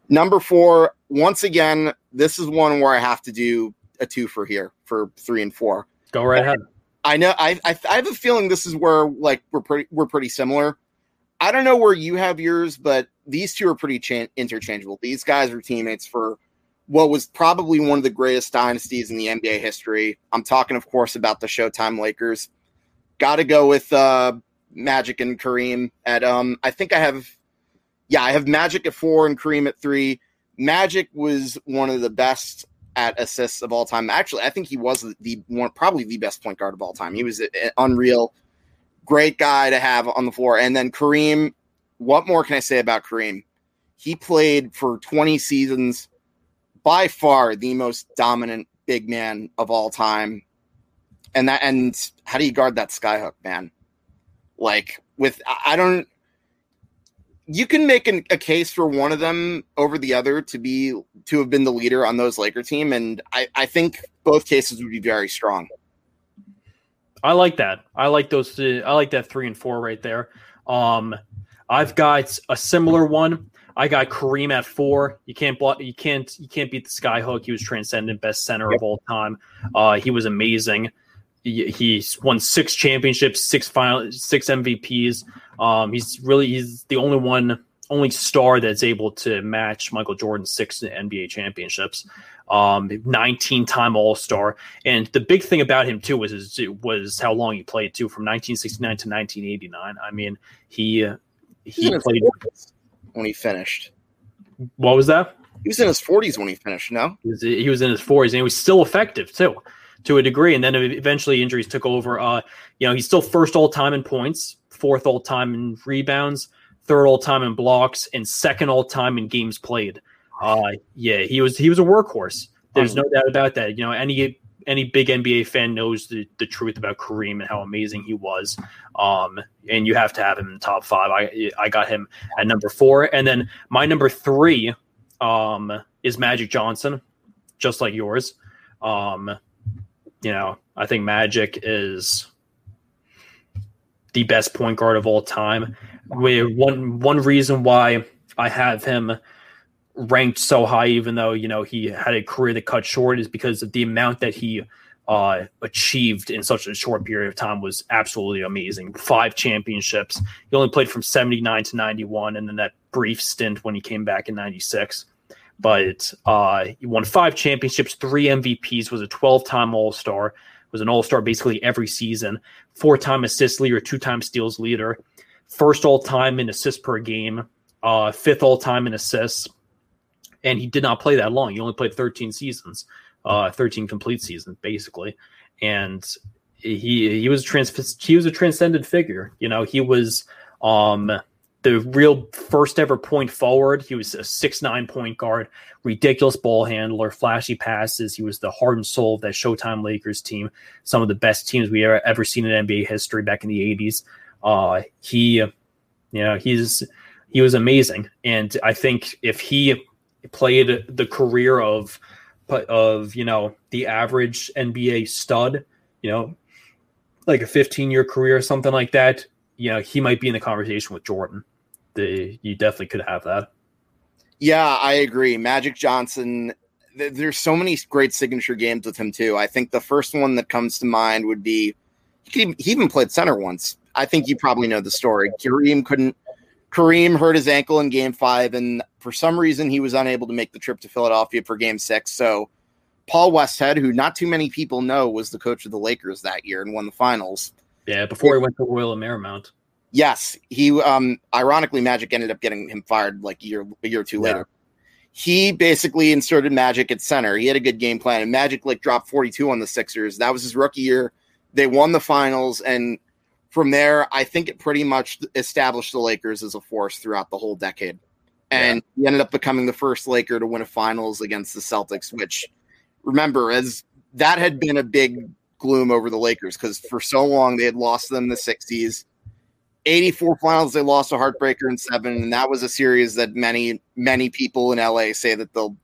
Number four, once again, this is one where I have to do a two for here for three and four. Go right ahead. I know. I, I I have a feeling this is where like we're pretty we're pretty similar. I don't know where you have yours, but these two are pretty cha- interchangeable. These guys were teammates for what was probably one of the greatest dynasties in the NBA history. I'm talking, of course, about the Showtime Lakers. Got to go with uh, Magic and Kareem at um. I think I have, yeah, I have Magic at four and Kareem at three. Magic was one of the best at assists of all time. Actually, I think he was the one, probably the best point guard of all time. He was an unreal, great guy to have on the floor. And then Kareem, what more can I say about Kareem? He played for 20 seasons, by far the most dominant big man of all time. And that, and how do you guard that skyhook, man? Like with, I don't, you can make an, a case for one of them over the other to be to have been the leader on those Laker team, and I, I think both cases would be very strong. I like that. I like those. I like that three and four right there. Um, I've got a similar one. I got Kareem at four. You can't block. You can't. You can't beat the skyhook. He was transcendent, best center yep. of all time. Uh, he was amazing. He, he's won six championships, six final, six MVPs. Um, he's really he's the only one, only star that's able to match Michael Jordan's six NBA championships. Um, 19 time All Star, and the big thing about him too was his, was how long he played too, from 1969 to 1989. I mean, he he played when he finished. What was that? He was in his 40s when he finished. No, he was, he was in his 40s, and he was still effective too to a degree. And then eventually injuries took over. Uh, you know, he's still first all time in points, fourth all time in rebounds, third all time in blocks, and second all time in games played. Uh, yeah, he was he was a workhorse. There's no doubt about that. You know, any any big NBA fan knows the, the truth about Kareem and how amazing he was. Um, and you have to have him in the top five. I I got him at number four, and then my number three um, is Magic Johnson, just like yours. Um, you know, I think Magic is the best point guard of all time. one one reason why I have him ranked so high, even though you know he had a career that cut short, is because of the amount that he uh, achieved in such a short period of time was absolutely amazing. Five championships. He only played from seventy nine to ninety one, and then that brief stint when he came back in ninety six. But uh, he won five championships, three MVPs, was a twelve time All Star was an all star basically every season, four time assist leader, two time steals leader, first all time in assists per game, uh, fifth all time in assists. And he did not play that long. He only played 13 seasons, uh, 13 complete seasons, basically. And he he was trans he was a transcendent figure. You know, he was um the real first ever point forward. He was a six nine point guard, ridiculous ball handler, flashy passes. He was the heart and soul of that Showtime Lakers team, some of the best teams we ever ever seen in NBA history back in the eighties. Uh, he, you know, he's he was amazing, and I think if he played the career of of you know the average NBA stud, you know, like a 15 year career or something like that, you know, he might be in the conversation with Jordan you definitely could have that. Yeah, I agree. Magic Johnson, th- there's so many great signature games with him too. I think the first one that comes to mind would be he, he even played center once. I think you probably know the story. Kareem couldn't. Kareem hurt his ankle in Game Five, and for some reason he was unable to make the trip to Philadelphia for Game Six. So Paul Westhead, who not too many people know was the coach of the Lakers that year and won the finals. Yeah, before he went to Loyola Marymount. Yes, he um ironically Magic ended up getting him fired like a year a year or two yeah. later. He basically inserted Magic at center. He had a good game plan, and Magic like dropped 42 on the Sixers. That was his rookie year. They won the finals, and from there, I think it pretty much established the Lakers as a force throughout the whole decade. And yeah. he ended up becoming the first Laker to win a finals against the Celtics, which remember, as that had been a big gloom over the Lakers because for so long they had lost them in the 60s. 84 finals, they lost a heartbreaker in seven, and that was a series that many, many people in LA say that they'll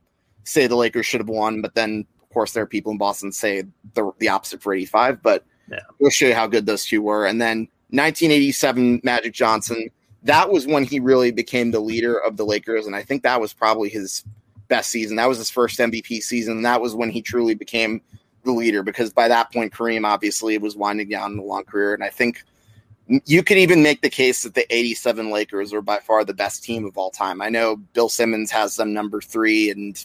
say the Lakers should have won, but then of course there are people in Boston say the, the opposite for 85. But yeah. we'll show you how good those two were. And then 1987 Magic Johnson, that was when he really became the leader of the Lakers, and I think that was probably his best season. That was his first MVP season. And that was when he truly became the leader because by that point, Kareem obviously was winding down a long career. And I think you could even make the case that the 87 Lakers are by far the best team of all time. I know Bill Simmons has them number three, and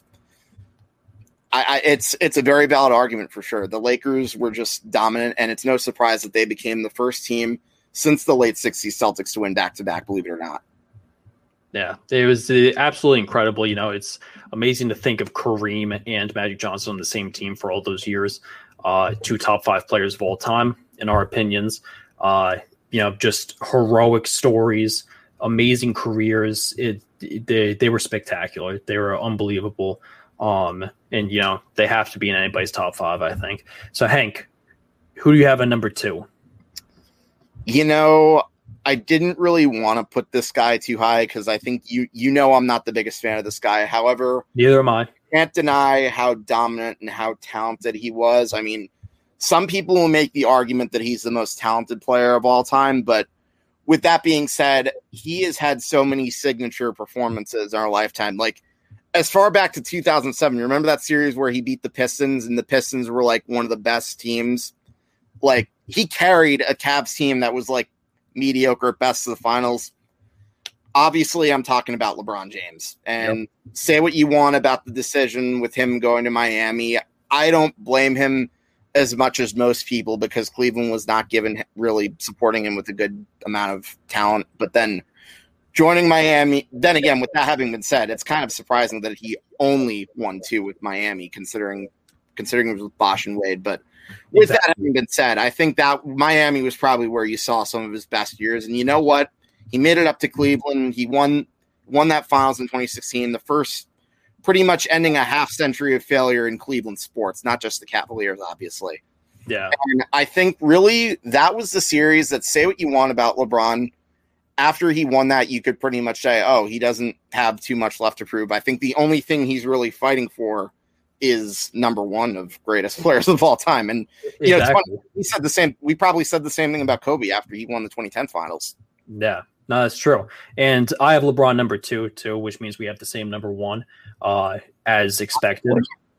I, I, it's it's a very valid argument for sure. The Lakers were just dominant, and it's no surprise that they became the first team since the late 60s Celtics to win back to back, believe it or not. Yeah, it was uh, absolutely incredible. You know, it's amazing to think of Kareem and Magic Johnson on the same team for all those years. Uh, two top five players of all time, in our opinions. Uh, you know, just heroic stories, amazing careers. It, they they were spectacular. They were unbelievable. Um, and you know, they have to be in anybody's top five, I think. So, Hank, who do you have at number two? You know, I didn't really want to put this guy too high because I think you you know I'm not the biggest fan of this guy. However, neither am I. Can't deny how dominant and how talented he was. I mean, some people will make the argument that he's the most talented player of all time, but with that being said, he has had so many signature performances in our lifetime. Like as far back to 2007, you remember that series where he beat the Pistons and the Pistons were like one of the best teams? Like he carried a Cavs team that was like mediocre at best of the finals. Obviously, I'm talking about LeBron James. And yep. say what you want about the decision with him going to Miami. I don't blame him as much as most people because Cleveland was not given really supporting him with a good amount of talent. But then joining Miami, then again, with that having been said, it's kind of surprising that he only won two with Miami, considering considering it was Bosh and Wade. But with exactly. that having been said, I think that Miami was probably where you saw some of his best years. And you know what? He made it up to Cleveland. He won won that finals in 2016, the first pretty much ending a half century of failure in Cleveland sports, not just the Cavaliers, obviously. Yeah. And I think really that was the series that say what you want about LeBron. After he won that, you could pretty much say, oh, he doesn't have too much left to prove. I think the only thing he's really fighting for is number one of greatest players of all time. And you exactly. know, we said the same. We probably said the same thing about Kobe after he won the 2010 finals. Yeah, no, that's true. And I have LeBron number two too, which means we have the same number one uh, as expected.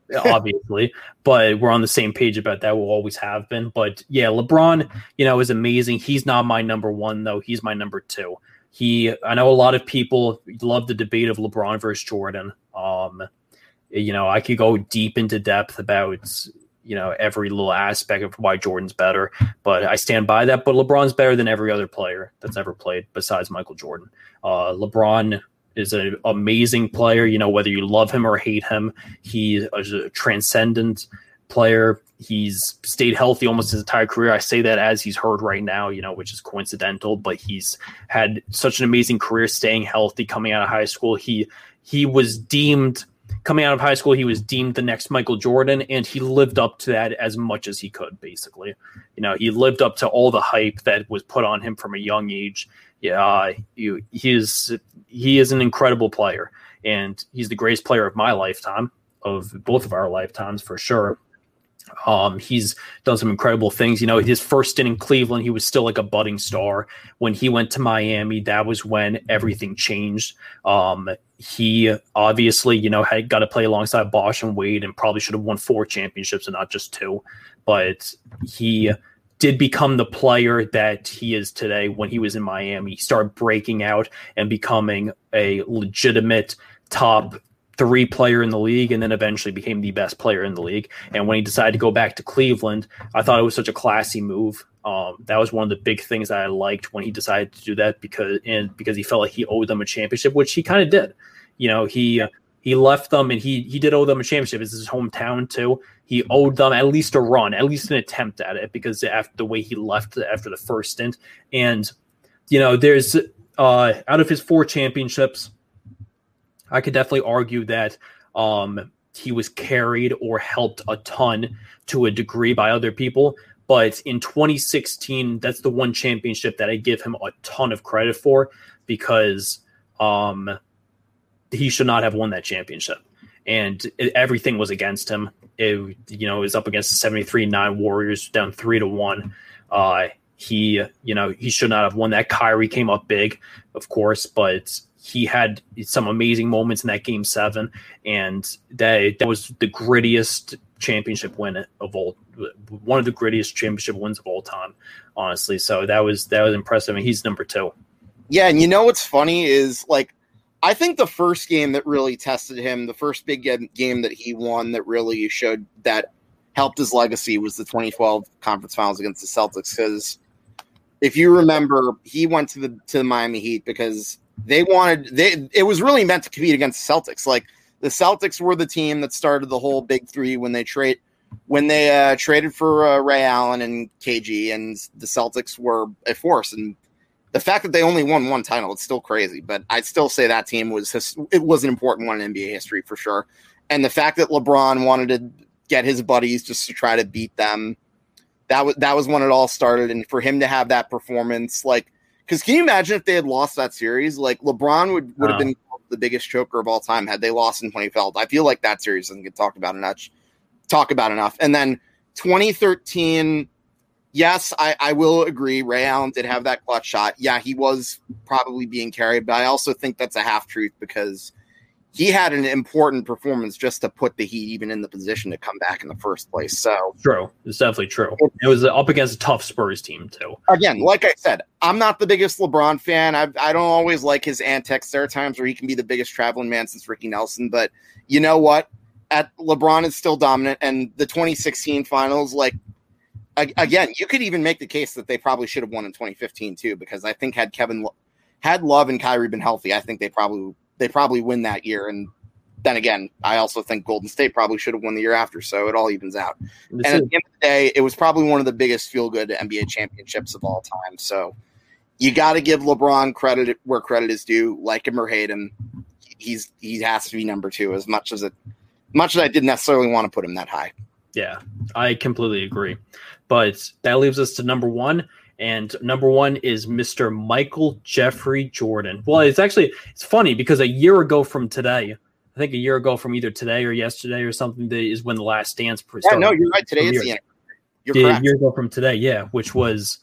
obviously, but we're on the same page about that. We'll always have been. But yeah, LeBron, you know, is amazing. He's not my number one though. He's my number two. He, I know a lot of people love the debate of LeBron versus Jordan. Um, you know, I could go deep into depth about you know every little aspect of why Jordan's better, but I stand by that. But LeBron's better than every other player that's ever played besides Michael Jordan. Uh, LeBron is an amazing player. You know, whether you love him or hate him, he is a transcendent player. He's stayed healthy almost his entire career. I say that as he's hurt right now, you know, which is coincidental, but he's had such an amazing career staying healthy coming out of high school. He he was deemed coming out of high school, he was deemed the next Michael Jordan, and he lived up to that as much as he could. Basically, you know, he lived up to all the hype that was put on him from a young age. Yeah, he, is he is an incredible player, and he's the greatest player of my lifetime, of both of our lifetimes for sure. Um, he's done some incredible things. You know, his first stint in Cleveland, he was still like a budding star. When he went to Miami, that was when everything changed. Um, he obviously, you know, had got to play alongside Bosh and Wade and probably should have won four championships and not just two. But he did become the player that he is today when he was in Miami. He started breaking out and becoming a legitimate top three player in the league and then eventually became the best player in the league. And when he decided to go back to Cleveland, I thought it was such a classy move. Um, that was one of the big things that I liked when he decided to do that because and because he felt like he owed them a championship, which he kind of did. You know, he he left them and he he did owe them a championship. It's his hometown too. He owed them at least a run, at least an attempt at it, because after the way he left after the first stint, and you know, there's uh, out of his four championships, I could definitely argue that um, he was carried or helped a ton to a degree by other people. But in 2016, that's the one championship that I give him a ton of credit for because um, he should not have won that championship. And it, everything was against him. It, you know, was up against the 73 9 Warriors down three to one. Uh, he, you know, he should not have won that. Kyrie came up big, of course, but he had some amazing moments in that game seven, and that that was the grittiest championship win of all, one of the grittiest championship wins of all time, honestly. So that was that was impressive, and he's number two. Yeah, and you know what's funny is like I think the first game that really tested him, the first big game that he won that really showed that helped his legacy was the 2012 conference finals against the Celtics because if you remember, he went to the to the Miami Heat because they wanted they it was really meant to compete against Celtics. Like the Celtics were the team that started the whole big three when they trade when they uh, traded for uh, Ray Allen and KG, and the Celtics were a force. And the fact that they only won one title, it's still crazy. But I'd still say that team was his, it was an important one in NBA history for sure. And the fact that LeBron wanted to get his buddies just to try to beat them, that was that was when it all started. And for him to have that performance, like because can you imagine if they had lost that series? Like LeBron would would have uh. been the biggest choker of all time had they lost in 2012. I feel like that series doesn't get talked about enough. Talk about enough. And then 2013, yes, I, I will agree. Ray Allen did have that clutch shot. Yeah, he was probably being carried, but I also think that's a half truth because he had an important performance just to put the Heat even in the position to come back in the first place. So true, it's definitely true. It was up against a tough Spurs team too. Again, like I said, I'm not the biggest LeBron fan. I I don't always like his antics. There are times where he can be the biggest traveling man since Ricky Nelson, but you know what? At LeBron is still dominant, and the 2016 finals, like again, you could even make the case that they probably should have won in 2015 too, because I think had Kevin had Love and Kyrie been healthy, I think they probably they probably win that year. And then again, I also think Golden State probably should have won the year after. So it all evens out. And at the end of the day, it was probably one of the biggest feel good NBA championships of all time. So you got to give LeBron credit where credit is due. Like him or hate him, he's he has to be number two. As much as it, much as I didn't necessarily want to put him that high. Yeah, I completely agree. But that leaves us to number one, and number one is Mr. Michael Jeffrey Jordan. Well, it's actually it's funny because a year ago from today, I think a year ago from either today or yesterday or something, that is when the Last Dance. Yeah, no, you're right. Today is the end. You're. A year ago from today, yeah, which was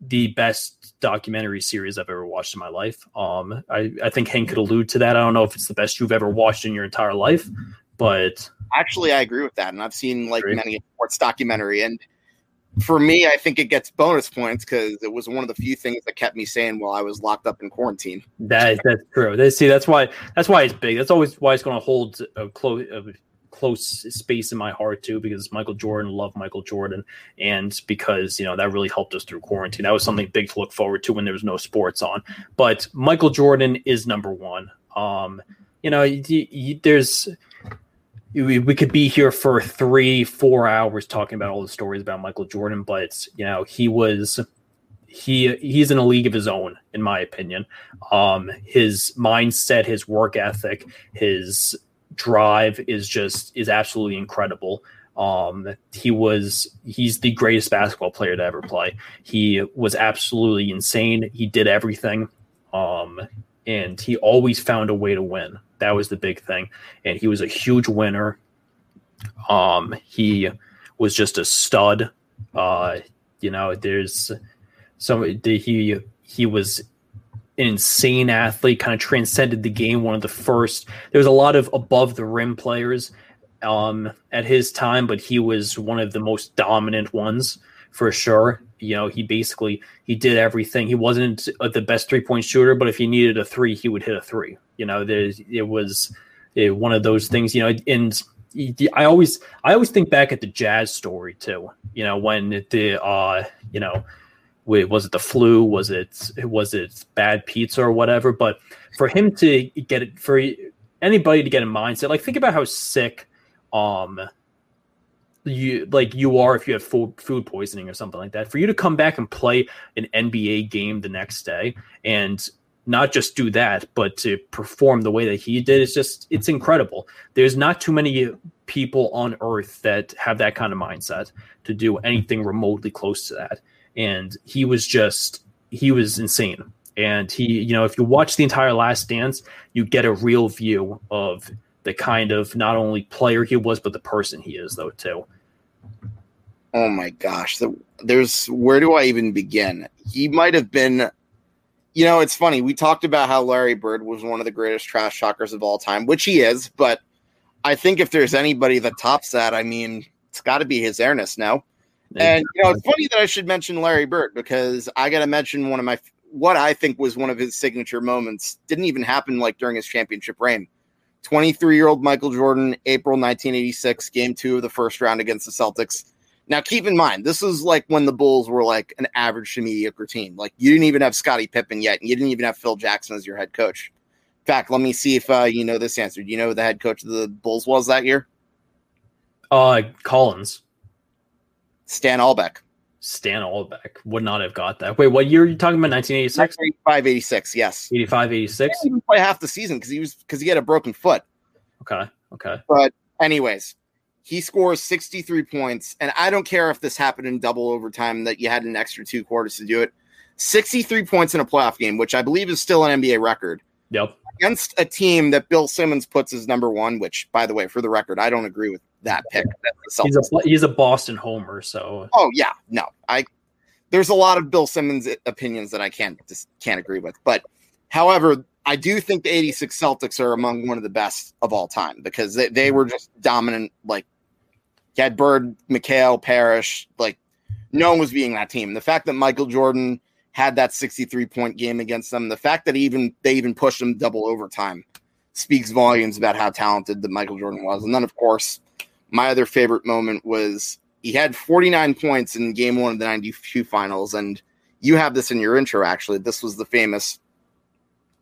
the best documentary series I've ever watched in my life. Um, I, I think Hank could allude to that. I don't know if it's the best you've ever watched in your entire life, but actually, I agree with that. And I've seen like many sports documentary, and for me, I think it gets bonus points because it was one of the few things that kept me sane while I was locked up in quarantine. That that's true. They, see, that's why that's why it's big. That's always why it's going to hold a close a close space in my heart too, because Michael Jordan, love Michael Jordan, and because you know that really helped us through quarantine. That was something big to look forward to when there was no sports on. But Michael Jordan is number one. Um, you know, there's we, we could be here for three, four hours talking about all the stories about Michael Jordan, but you know, he was he he's in a league of his own, in my opinion. Um, his mindset, his work ethic, his drive is just is absolutely incredible. Um, he was he's the greatest basketball player to ever play. He was absolutely insane. He did everything. Um, and he always found a way to win. That was the big thing. And he was a huge winner. Um, he was just a stud. Uh, you know, there's some he he was an insane athlete, kind of transcended the game. One of the first. There was a lot of above the rim players um, at his time, but he was one of the most dominant ones for sure. You know, he basically he did everything. He wasn't the best three point shooter, but if he needed a three, he would hit a three. You know, there's it was it, one of those things. You know, and I always I always think back at the Jazz story too. You know, when the uh you know was it the flu was it was it bad pizza or whatever but for him to get it for anybody to get a mindset like think about how sick um you like you are if you have food food poisoning or something like that for you to come back and play an nba game the next day and not just do that, but to perform the way that he did, it's just it's incredible. There's not too many people on earth that have that kind of mindset to do anything remotely close to that. And he was just he was insane. And he, you know, if you watch the entire Last Dance, you get a real view of the kind of not only player he was, but the person he is, though, too. Oh my gosh, there's where do I even begin? He might have been you know, it's funny. We talked about how Larry Bird was one of the greatest trash talkers of all time, which he is, but I think if there's anybody that tops that, I mean, it's got to be his Airness now. And you know, it's funny that I should mention Larry Bird because I got to mention one of my what I think was one of his signature moments. Didn't even happen like during his championship reign. 23 year old Michael Jordan, April 1986, game two of the first round against the Celtics. Now, keep in mind, this is like when the Bulls were like an average to mediocre team. Like you didn't even have Scottie Pippen yet, and you didn't even have Phil Jackson as your head coach. In fact, let me see if uh, you know this answer. Do you know who the head coach of the Bulls was that year? Uh, Collins. Stan Albeck. Stan Albeck would not have got that. Wait, what year are you talking about? 1986? 85, 86, yes. 85, 86? He didn't play half the season because he was because he had a broken foot. Okay, okay. But anyways, he scores 63 points, and I don't care if this happened in double overtime that you had an extra two quarters to do it. 63 points in a playoff game, which I believe is still an NBA record. Yep. Against a team that Bill Simmons puts as number one, which, by the way, for the record, I don't agree with that pick. He's a he's a Boston homer, so. Oh yeah, no, I. There's a lot of Bill Simmons opinions that I can't just can't agree with, but however, I do think the 86 Celtics are among one of the best of all time because they, they were just dominant, like you had Bird, McHale, Parish, Like no one was being that team. The fact that Michael Jordan had that 63 point game against them, the fact that even they even pushed them double overtime speaks volumes about how talented that Michael Jordan was. And then of course, my other favorite moment was he had 49 points in game one of the 92 finals. And you have this in your intro, actually. This was the famous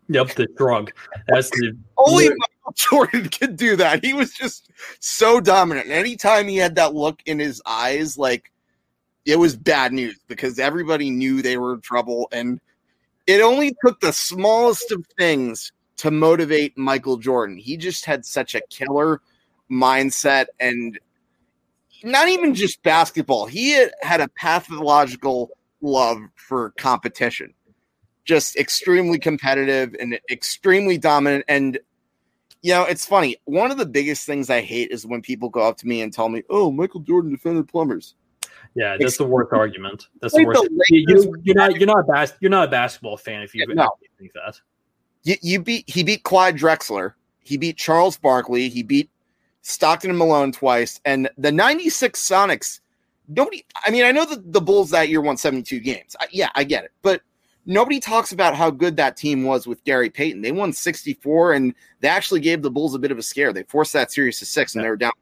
Yep, the drug. That's the only Michael Jordan could do that. He was just so dominant. And anytime he had that look in his eyes, like it was bad news because everybody knew they were in trouble. And it only took the smallest of things to motivate Michael Jordan. He just had such a killer mindset and not even just basketball. He had, a pathological love for competition just extremely competitive and extremely dominant. And you know, it's funny. One of the biggest things I hate is when people go up to me and tell me, "Oh, Michael Jordan defended plumbers." Yeah, that's the worst argument. That's the worst. You, are not you're not bas- you're not a basketball fan if you no. think that. You, you beat he beat Clyde Drexler. He beat Charles Barkley. He beat Stockton and Malone twice. And the '96 Sonics. Nobody. I mean, I know that the Bulls that year won 72 games. I, yeah, I get it, but nobody talks about how good that team was with Gary Payton. They won 64 and they actually gave the Bulls a bit of a scare. They forced that series to six and they were down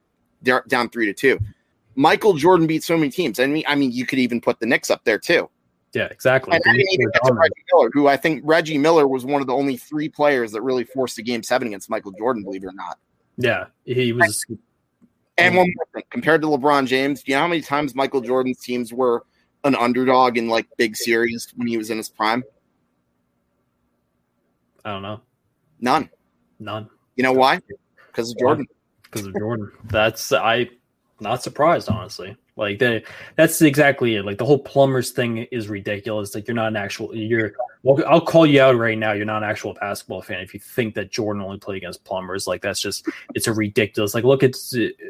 they're down three to two. Michael Jordan beat so many teams. I mean, I mean, you could even put the Knicks up there too. Yeah, exactly. And I didn't even get to Reggie Miller, who I think Reggie Miller was one of the only three players that really forced a game seven against Michael Jordan, believe it or not. Yeah, he was. And one more thing, compared to LeBron James, do you know how many times Michael Jordan's teams were an underdog in like big series when he was in his prime? I don't know. None. None. You know why? Because of Jordan. Because of Jordan. That's I not surprised, honestly. Like they, that's exactly it. Like the whole plumbers thing is ridiculous. Like you're not an actual. You're. Well, I'll call you out right now. You're not an actual basketball fan if you think that Jordan only played against plumbers. Like that's just. It's a ridiculous. Like look at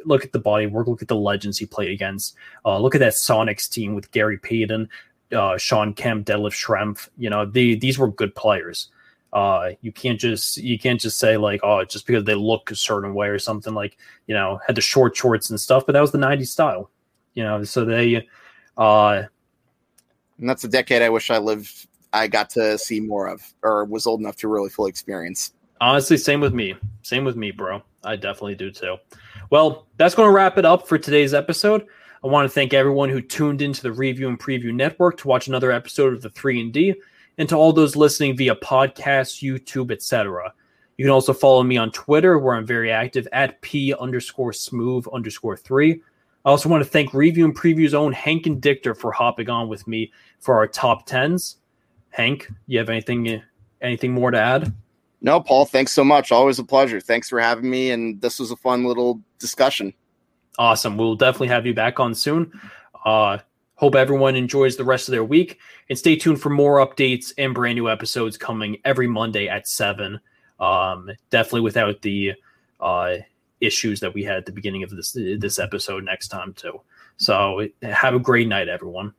look at the body work. Look at the legends he played against. Uh, look at that Sonics team with Gary Payton, uh, Shawn Kemp, Detlef Schrempf. You know, the these were good players. Uh, you can't just you can't just say like oh just because they look a certain way or something like you know had the short shorts and stuff, but that was the '90s style, you know. So they, uh, and that's a decade I wish I lived. I got to see more of, or was old enough to really fully experience. Honestly, same with me. Same with me, bro. I definitely do too. Well, that's going to wrap it up for today's episode. I want to thank everyone who tuned into the Review and Preview Network to watch another episode of the 3 and D and to all those listening via podcast, YouTube, etc. You can also follow me on Twitter, where I'm very active at p underscore smooth underscore three. I also want to thank Review and Preview's own Hank and Dichter for hopping on with me for our top tens. Hank, you have anything anything more to add? No, Paul, thanks so much. Always a pleasure. Thanks for having me. And this was a fun little discussion. Awesome. We'll definitely have you back on soon. Uh, hope everyone enjoys the rest of their week and stay tuned for more updates and brand new episodes coming every Monday at 7. Um, definitely without the uh, issues that we had at the beginning of this this episode next time too. So have a great night, everyone.